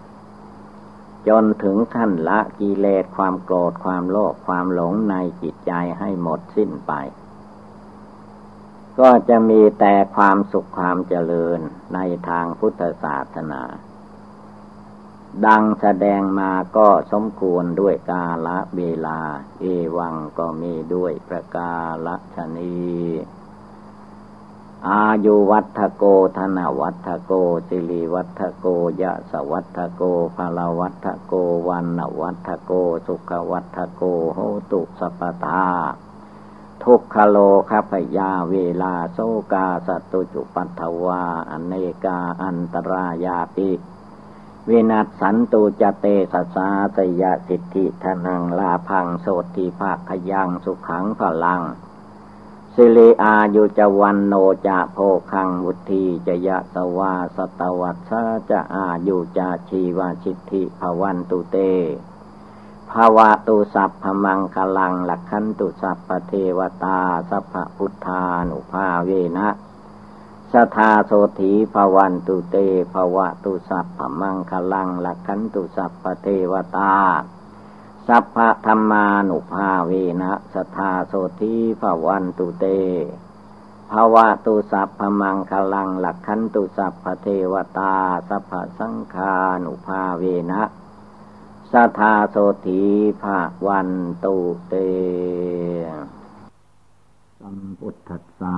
จนถึงขั้นละกิเลสความโกรธความโลภความหลงในจิตใจให้หมดสิ้นไป ก็จะมีแต่ความสุขความเจริญในทางพุทธศาสนา ดังแสดงมาก็สมควรด้วยกาละเวลา เอวังก็มีด้วยประกาละชนีอายุวัฒโกธนวัฒโกสิริวัฒโกยะสวัฒโกภลวัฒโกวันนวัฒโก สุขวัฒโกโหตุสปตาทุกขโลคพยาเวลาโซกาสตุจุปัตถวา อเนกาอันตรายาปิ วินัสสันตุจเตสสาสยสิทธิทนังลาพังโสติภาคยังสุขังพลัง สิริอายุจวันโนจะโพคังวุธีจยะสวาสตวัตชจะอายุจะชีวาชิตธิภวันตุเตภาวะตุสัพพมังคลังหลักขันตุสัพพเทวตาสัพพพุทธานุภาเวนะ สทาโสถีภวันตุเตภวะตุสัพพมังคลังหลักขันตุสัพพเทวตา สัพพธรรมานุภาเวนะสทาโสธีภวันตุเตภาวะตุสัพพมังคลังหลักขันตุสัพพเทวตา สัพพสังฆานุภาเวนะสทาโสธีภาวันตุเต สัมพุทธัสสะ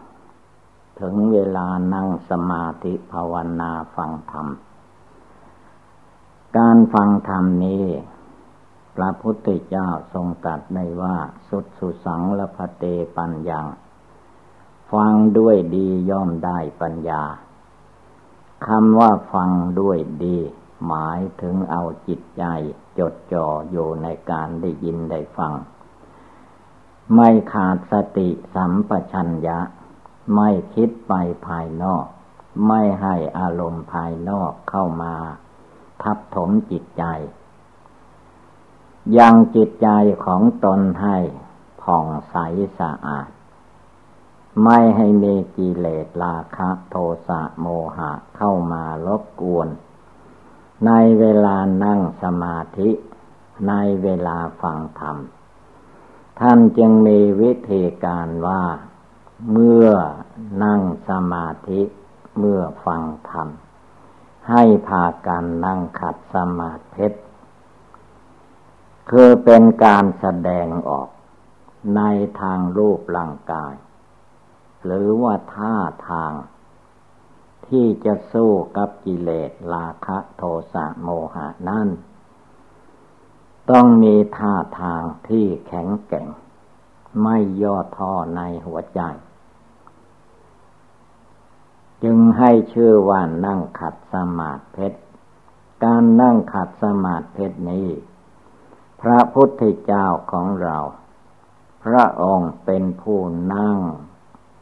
ถึงเวลานั่งสมาธิภาวนาฟังธรรม การฟังธรรมนี้ พระพุทธเจ้าทรงตรัสได้ว่า สุดสุสังละพเตปัญญาฟังด้วยดีย่อมได้ปัญญาคำว่าฟังด้วยดี หมายถึงเอาจิตใจจดจ่ออยู่ในการได้ยินได้ฟัง ไม่ขาดสติสัมปชัญญะ ไม่คิดไปภายนอก ไม่ให้อารมณ์ภายนอกเข้ามา ทับถมจิตใจ ยังจิตใจของตนให้ผ่องใสสะอาด ไม่ให้มีกิเลสราคะโทสะโมหะเข้ามารบกวน ในเวลานั่งสมาธิในเวลาฟังธรรม ท่านจึงมีวิธีการว่า เมื่อนั่งสมาธิเมื่อฟังธรรม ให้พากันนั่งขัดสมาธิคือเป็นการแสดงออกในทางรูปร่างกาย หรือว่าท่าทาง ที่จะสู้กับกิเลสราคะโทสะโมหะนั่น ต้องมีท่าทางที่แข็งแกร่ง ไม่ย่อท้อในหัวใจ จึงให้ชื่อว่านั่งขัดสมาธิการนั่งขัดสมาธินี้ พระพุทธเจ้าของเรา พระองค์เป็นผู้นั่ง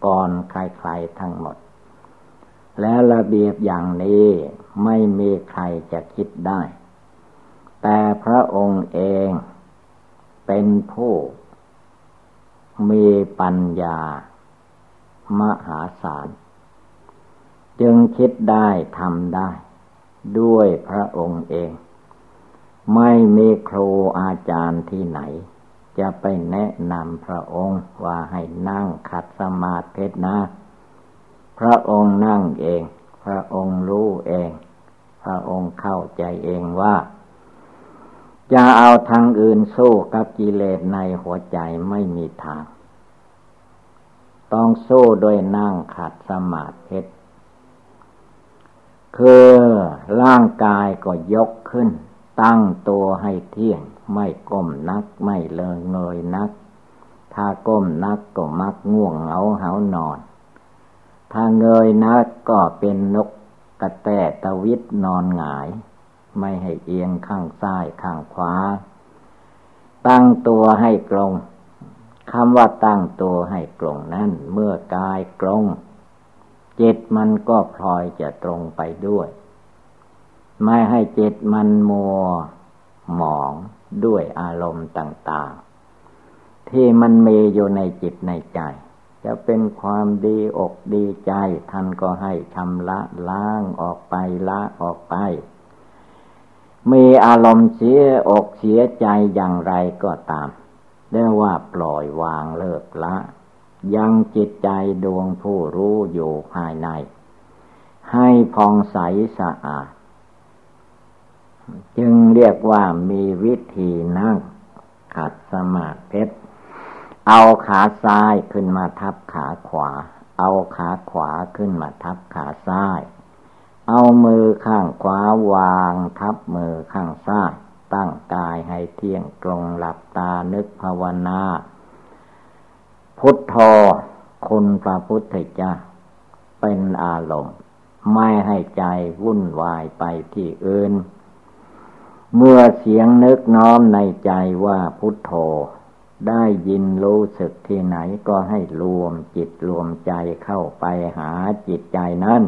ก่อนใครๆทั้งหมด และระเบียบอย่างนี้ไม่มีใครจะคิดได้ แต่พระองค์เองเป็นผู้ มีปัญญามหาศาล จึงคิดได้ทำได้ ด้วยพระองค์เอง ไม่มีครูอาจารย์ที่ไหน จะไปแนะนำพระองค์ว่าให้นั่งขัดสมาธินะพระองค์นั่งเอง พระองค์รู้เอง พระองค์เข้าใจเองว่า จะเอาทางอื่นสู้กับกิเลสในหัวใจไม่มีทาง ต้องสู้โดยนั่งขัดสมาธิ คือร่างกายก็ยกขึ้น ตั้งตัวให้เที่ยง ไม่ก้มนักไม่เลยเงยนัก ถ้าก้มนักก็มักง่วงเหงาเหานอน ถ้าเงยนักก็เป็นนกกระแตตะวิตนอนหงาย ไม่ให้เอียงข้างซ้ายข้างขวา ตั้งตัวให้ตรงคำว่าตั้งตัวให้ตรงนั้นเมื่อกายตรง จิตมันก็พลอยจะตรงไปด้วย ไม่ให้จิตมันมัวหมองด้วยอารมณ์ต่าง ๆ ที่มันมีอยู่ในจิตในใจ จะเป็นความดีอกดีใจ ท่านก็ให้ชำระล้างออกไปละออกไป มีอารมณ์เสียอกเสียใจอย่างไรก็ตามเรียกว่าปล่อยวางเลิกละ ยังจิตใจดวงผู้รู้อยู่ภายใน ให้พองใสสะอาด จึงเรียกว่ามีวิธีนั่งขัดสมาธิเอาขาซ้ายขึ้นมาทับขาขวา เอาขาขวาขึ้นมาทับขาซ้าย เอามือข้างขวาวางทับมือข้างซ้าย ตั้งกายให้เที่ยงตรงหลับตานึกภาวนา พุทโธคุณพระพุทธเจ้า เป็นอารมณ์ ไม่ให้ใจวุ่นวายไปที่อื่น เมื่อเสียงนึกน้อมในใจว่าพุทโธ ได้ยินรู้สึกที่ไหนก็ให้รวมจิตรวมใจเข้าไปหาจิตใจนั้น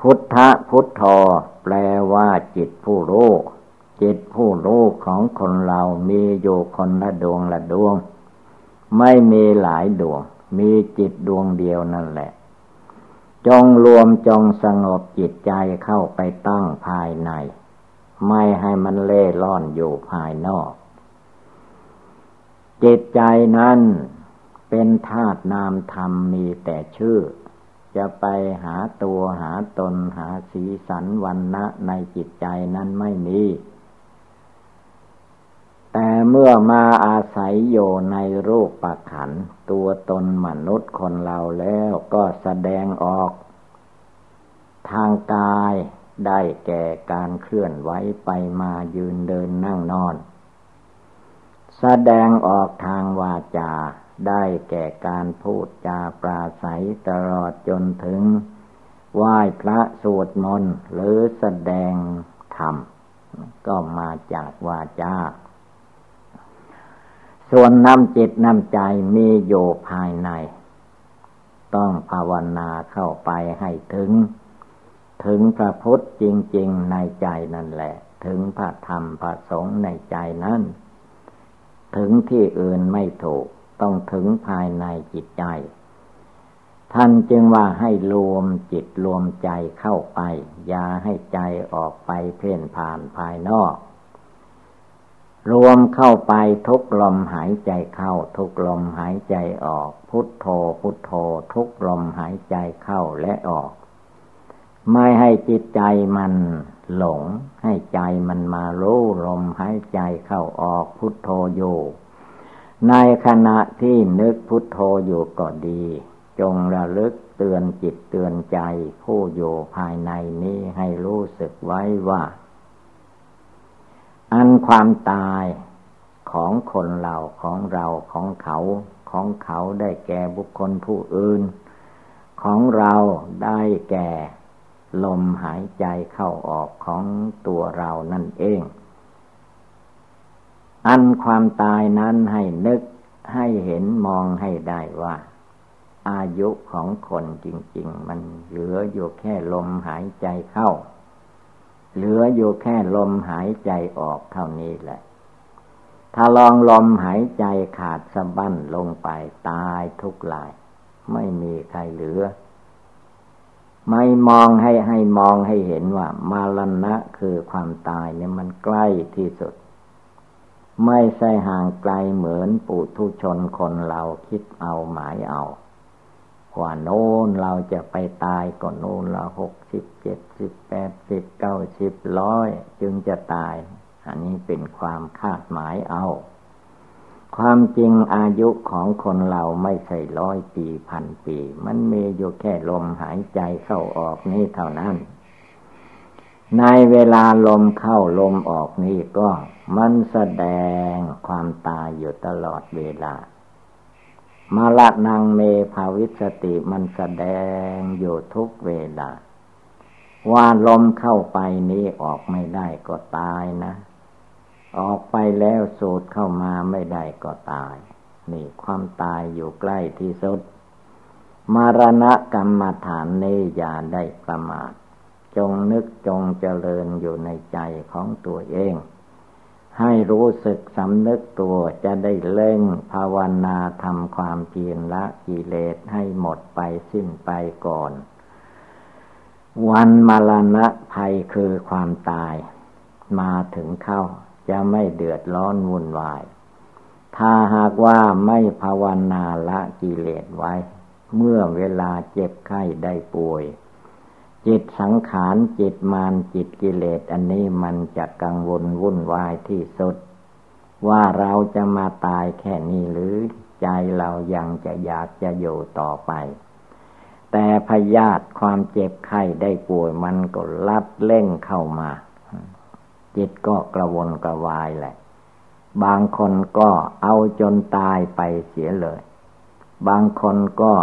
พุทธพุทโธแปลว่าจิตผู้รู้จิตผู้รู้ของคนเรามีอยู่คนละดวงละดวง ไม่มีหลายดวง มีจิตดวงเดียวนั่นแหละ จงรวมจงสงบจิตใจเข้าไปตั้งภายใน ไม่ให้มันเล่ร่อนอยู่ภายนอก จิตใจนั้นเป็นธาตุนามธรรมมีแต่ชื่อ จะไปหาตัวหาตนหาสีสันวันนะในจิตใจนั้นไม่มี เมื่อมาอาศัยอยู่ในรูปปัขันตัวตนมนุษย์คนเราแล้วก็แสดงออก ทางกายได้แก่การเคลื่อนไหวไปมายืนเดินนั่งนอน แสดงออกทางวาจาได้แก่การพูดจาปราศัยตลอดจนถึงไหว้พระสวดมนต์หรือแสดงธรรม ก็มาจากวาจา ส่วนน้ำจิตน้ำใจมีอยู่ภายใน ต้องภาวนาเข้าไปให้ถึง ถึงพระพุทธจริง ๆ ในใจนั่นแหละ ถึงพระธรรมพระสงฆ์ในใจนั้น ถึงที่อื่นไม่ถูก ต้องถึงภายในจิตใจ ท่านจึงว่าให้รวมจิตรวมใจเข้าไป อย่าให้ใจออกไปเพ่นผ่านภายนอก รวมเข้าไปทุกลมหายใจเข้า ทุกลมหายใจออก พุทโธพุทโธ ทุกลมหายใจเข้าและออก ไม่ให้จิตใจมันหลง ให้ใจมันมารู้ลมหายใจเข้าออกพุทโธอยู่ในขณะที่นึกพุทโธอยู่ก็ดี จงระลึกเตือนจิตเตือนใจ ผู้อยู่ภายในนี้ให้รู้สึกไว้ว่า อันความตายของคนเราของเราของเขาของเขาได้แก่บุคคลผู้อื่น ของเราได้แก่ลมหายใจเข้าออกของตัวเรานั่นเอง อันความตายนั้นให้นึกให้เห็นมองให้ได้ว่า อายุของคนจริง ๆ มันเหลืออยู่แค่ลมหายใจเข้า เหลืออยู่แค่ลมหายใจออกเท่านี้แหละ ถ้าลองลมหายใจขาดสะบั้นลงไปตายทุกลาย ไม่มีใครเหลือ ไม่มองให้ให้มองให้เห็นว่า มาลณะคือความตายเนี่ยมันใกล้ที่สุด ไม่ใช่ห่างไกลเหมือนปุถุชนคนเราคิดเอาหมายเอา ว่าโน้นเราจะไปตายก็โน้นละหกสิบเจ็ดสิบแปดสิบเก้าสิบร้อยจึงจะตาย อันนี้เป็นความคาดหมายเอา ความจริงอายุของคนเราไม่ใช่ร้อยปีพันปี มันมีอยู่แค่ลมหายใจเข้าออกนี่เท่านั้นในเวลาลมเข้าลมออกนี่ก็มันแสดงความตายอยู่ตลอดเวลา มาละนางเมภาวิสติมันแสดงอยู่ทุกเวลา ว่าลมเข้าไปนี้ออกไม่ได้ก็ตายนะ ออกไปแล้วสูดเข้ามาไม่ได้ก็ตาย นี่ความตายอยู่ใกล้ที่สุด มารณะกรรมฐานนี้อย่าได้ประมาท จงนึกจงเจริญอยู่ในใจของตัวเอง ให้รู้สึกสำนึกตัวจะได้เล่งภาวนาทำความเพียรละกิเลสให้หมดไปสิ้นไปก่อน วันมรณะภัยคือความตาย มาถึงเข้าจะไม่เดือดร้อนวุ่นวาย ถ้าหากว่าไม่ภาวนาละกิเลสไว้ เมื่อเวลาเจ็บไข้ได้ป่วย จิตสังขารจิตมานจิตกิเลสอันนี้มันจะกังวลวุ่นวายที่สุด ว่าเราจะมาตายแค่นี้หรือใจเรายังจะอยากจะอยู่ต่อไป แต่พยาธิความเจ็บไข้ได้ป่วยมันก็ลัดเล่งเข้ามา จิตก็กระวนกระวายแหละ บางคนก็เอาจนตายไปเสียเลย บางคนก็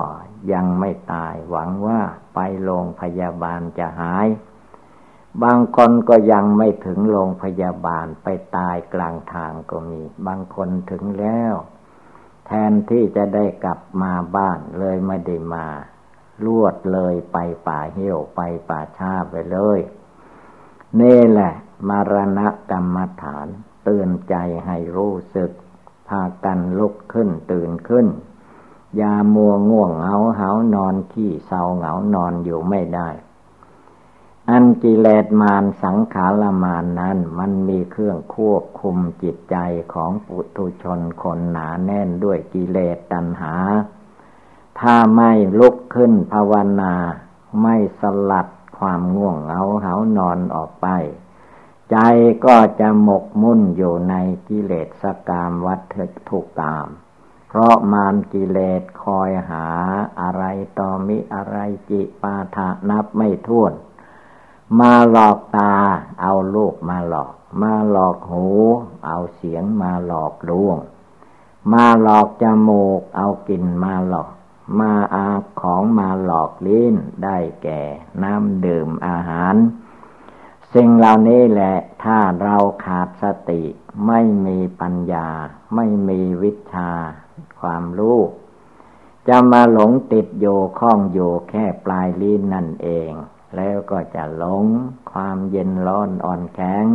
ยังไม่ตาย หวังว่าไปโรงพยาบาลจะหาย บางคนก็ยังไม่ถึงโรงพยาบาลไปตายกลางทางก็มี บางคนถึงแล้ว แทนที่จะได้กลับมาบ้านเลยไม่ได้มาลวดเลยไปป่าเหี่ยวไปป่าชาไปเลยนี่แหละมารณะกรรมฐาน เตือนใจให้รู้สึก พากันลุกขึ้นตื่นขึ้น ยามัวง่วงเหงาเหานอนขี้เศร้าเหงานอนอยู่ไม่ได้ อันกิเลสมารสังขารมานนั้น มันมีเครื่องควบคุมจิตใจของปุถุชนคนหนาแน่นด้วยกิเลสตัณหา ถ้าไม่ลุกขึ้นภาวนา ไม่สลัดความง่วงเหงาเหานอนออกไป ใจก็จะหมกมุ่นอยู่ในกิเลสสกามวัฏทุกาม เพราะมารกิเลสคอยหาอะไรต่อมิอะไรจิปาถะนับไม่ถ้วน มาหลอกตาเอาลูกมาหลอก มาหลอกหู เอาเสียงมาหลอกลวง มาหลอกจมูก เอากลิ่นมาหลอก มาอาของมาหลอกลิ้นได้แก่ น้ำดื่มอาหาร สิ่งเหล่านี้แหละถ้าเราขาดสติ ไม่มีปัญญา ไม่มีวิชา ความรู้ จะมาหลงติดโยข้องโยแค่ปลายลิ้นนั่นเอง แล้วก็จะหลงความเย็นร้อนอ่อนแข็ง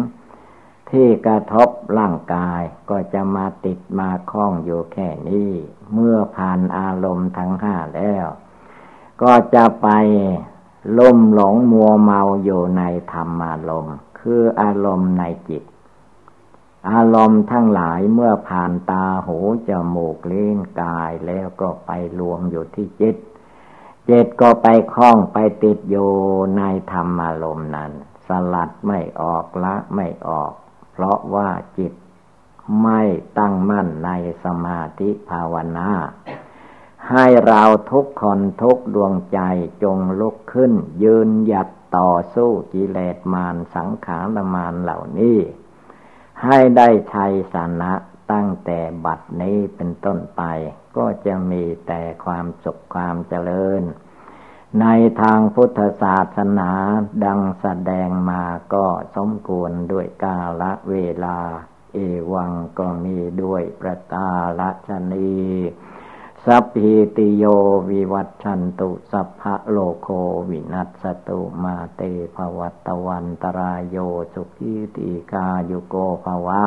ที่กระทบร่างกายก็จะมาติดมาคล้องอยู่แค่นี้ เมื่อผ่านอารมณ์ทั้งห้าแล้ว ก็จะไปล่มหลงมัวเมาอยู่ในธรรมอารมณ์คืออารมณ์ในจิต อารมณ์ทั้งหลายเมื่อผ่านตาหูจมูกเลี้นกายแล้วก็ไปรวมอยู่ที่จิต จิตก็ไปคล้องไปติดอยู่ในธรรมอารมณ์นั้น สลัดไม่ออกละไม่ออก เพราะว่าจิตไม่ตั้งมั่นในสมาธิภาวนา ให้เราทุกคนทุกดวงใจจงลุกขึ้น ยืนหยัดต่อสู้กิเลสมารสังขารมารเหล่านี้ ให้ได้ชัยสนะตั้งแต่บัดนี้เป็นต้นไป ก็จะมีแต่ความสุขความเจริญ ในทางพุทธศาสนาดังแสดงมาก็สมควรด้วยกาละเวลา เอวังก็มีด้วยประตาละชนี สัพพิติโยวิวัตชันตุสัพพะโลโควินัสตุมาเตภวัตวันตรายโยสุขีติกายุโกภวะ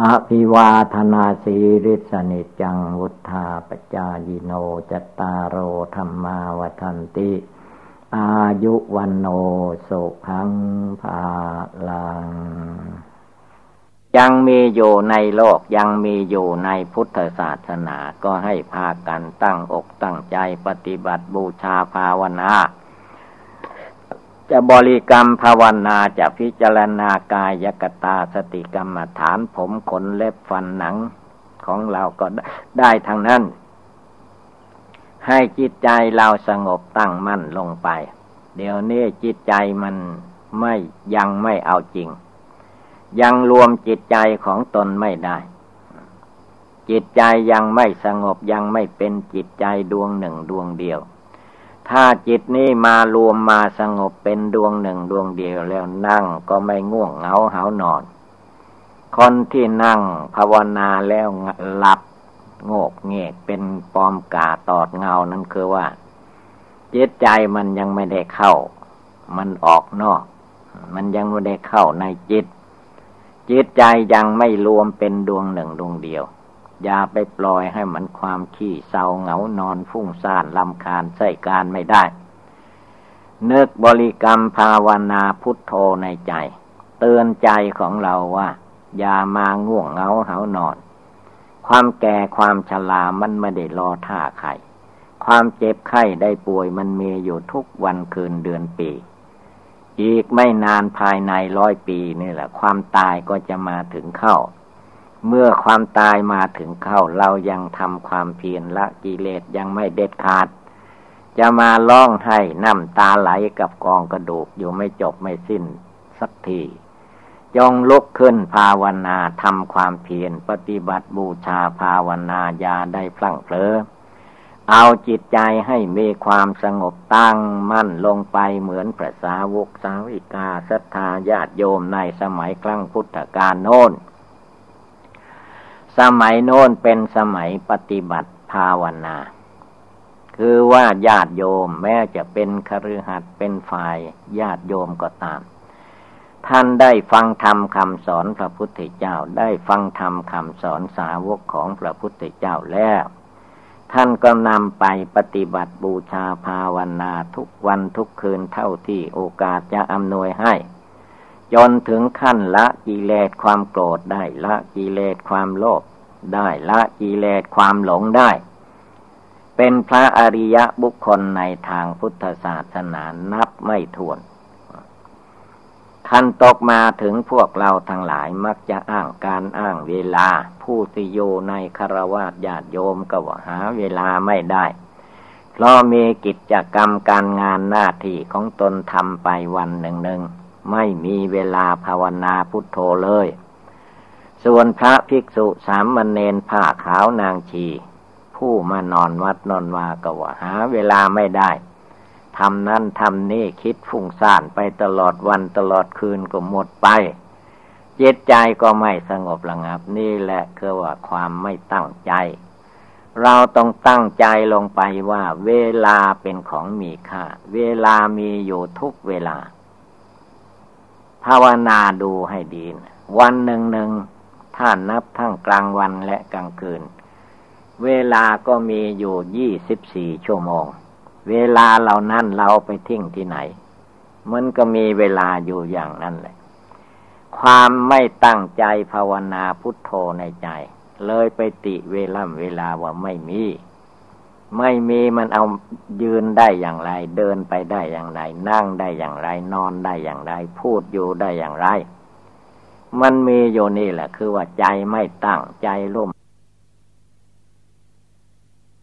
อภิวาธนาสีริสนิจังวุธาปจายิโนจตารโรธรรมาวทันติ อายุวันโนสุขังภาลัง ยังมีอยู่ในโลกยังมีอยู่ในพุทธศาสนาก็ให้พากันตั้งอกตั้งใจปฏิบัติบูชาภาวนา จะบริกรรมภาวนาจะพิจารณากายกตาสติกรรมฐานผมขนเล็บฟันหนังของเราก็ได้ทั้งนั้น ให้จิตใจเราสงบตั้งมั่นลงไป เดี๋ยวนี้จิตใจมันไม่ยังไม่เอาจริง ยังรวมจิตใจของตนไม่ได้ จิตใจยังไม่สงบยังไม่เป็นจิตใจดวงหนึ่งดวงเดียว ถ้าจิตนี้มารวมมาสงบเป็นดวงหนึ่งดวงเดียวแล้วนั่งก็ไม่ง่วงเหงาหานอน คนที่นั่งภาวนาแล้วหลับโงกเงกเป็นปอมกาตอดเงานั่นคือว่า จิตใจมันยังไม่ได้เข้า มันออกนอก มันยังไม่ได้เข้าในจิต จิตใจยังไม่รวมเป็นดวงหนึ่งดวงเดียว อย่าไปปล่อยให้มันความขี้เศร้าเหงานอนฟุ้งซ่านลำคาญใส่การไม่ได้ นึกบริกรรมภาวนาพุทโธในใจ เตือนใจของเราว่า อย่ามาง่วงเหงาเหานอน ความแก่ความชรามันไม่ได้รอท่าใครความเจ็บไข้ได้ป่วยมันมีอยู่ทุกวันคืนเดือนปี อีกไม่นานภายในร้อยปีนี่แหละ ความตายก็จะมาถึงเข้า เมื่อความตายมาถึงเข้า เรายังทำความเพียรละกิเลสยังไม่เด็ดขาด จะมาร้องให้น้ำตาไหลกับกองกระดูกอยู่ไม่จบไม่สิ้นสักทีจงลุกขึ้นภาวนาทำความเพียรปฏิบัติบูชาภาวนายาได้พลั้งเผลอ เอาจิตใจให้มีความสงบตั้งมั่นลงไปเหมือนพระสาวกสาวิกาศรัทธาญาติโยมในสมัยครั้งพุทธกาลโน้น สมัยโน้นเป็นสมัยปฏิบัติภาวนา คือว่าญาติโยมแม้จะเป็นคฤหัสถ์เป็นฝ่ายญาติโยมก็ตาม ท่านได้ฟังธรรมคำสอนพระพุทธเจ้าได้ฟังธรรมคำสอนสาวกของพระพุทธเจ้าแล้ว ท่านก็นำไปปฏิบัติบูชาภาวนาทุกวันทุกคืนเท่าที่โอกาสจะอำนวยให้จนถึงขั้นละกิเลสความโกรธได้ละกิเลสความโลภได้ละกิเลสความหลงได้ เป็นพระอริยะบุคคลในทางพุทธศาสนานับไม่ถ้วน ท่านตกมาถึงพวกเราทั้งหลายมักจะอ้างการอ้างเวลา ผู้สิโยในคารวะญาติโยมก็ว่าหาเวลาไม่ได้ เพราะมีกิจกรรมการงานหน้าที่ของตนทำไปวันหนึ่งหนึ่งไม่มีเวลาภาวนาพุทโธเลย ส่วนพระภิกษุสามมเณรผ้าขาวนางชี ผู้มานอนวัดนอนวาก็ว่าหาเวลาไม่ได้ ทำนั่นทำนี่คิดฟุ้งซ่านไปตลอดวันตลอดคืนก็หมดไป เจตใจก็ไม่สงบระงับ นี่แหละคือว่าความไม่ตั้งใจ เราต้องตั้งใจลงไปว่า เวลาเป็นของมีค่า เวลามีอยู่ทุกเวลา ภาวนาดูให้ดีนะวันหนึ่งหนึ่งถ้านับทั้งกลางวันและกลางคืน เวลาก็มีอยู่ยี่สิบสี่ชั่วโมง เวลาเหล่านั้นเราไปทิ้งที่ไหน มันก็มีเวลาอยู่อย่างนั้นแหละ ความไม่ตั้งใจภาวนาพุทโธในใจ เลยไปติเวล่ำเวลาว่าไม่มี ไม่มีมันเอายืนได้อย่างไร เดินไปได้อย่างไร นั่งได้อย่างไร นอนได้อย่างไร พูดอยู่ได้อย่างไร มันมีอยู่นี่แหละ คือว่าใจไม่ตั้งใจร่ม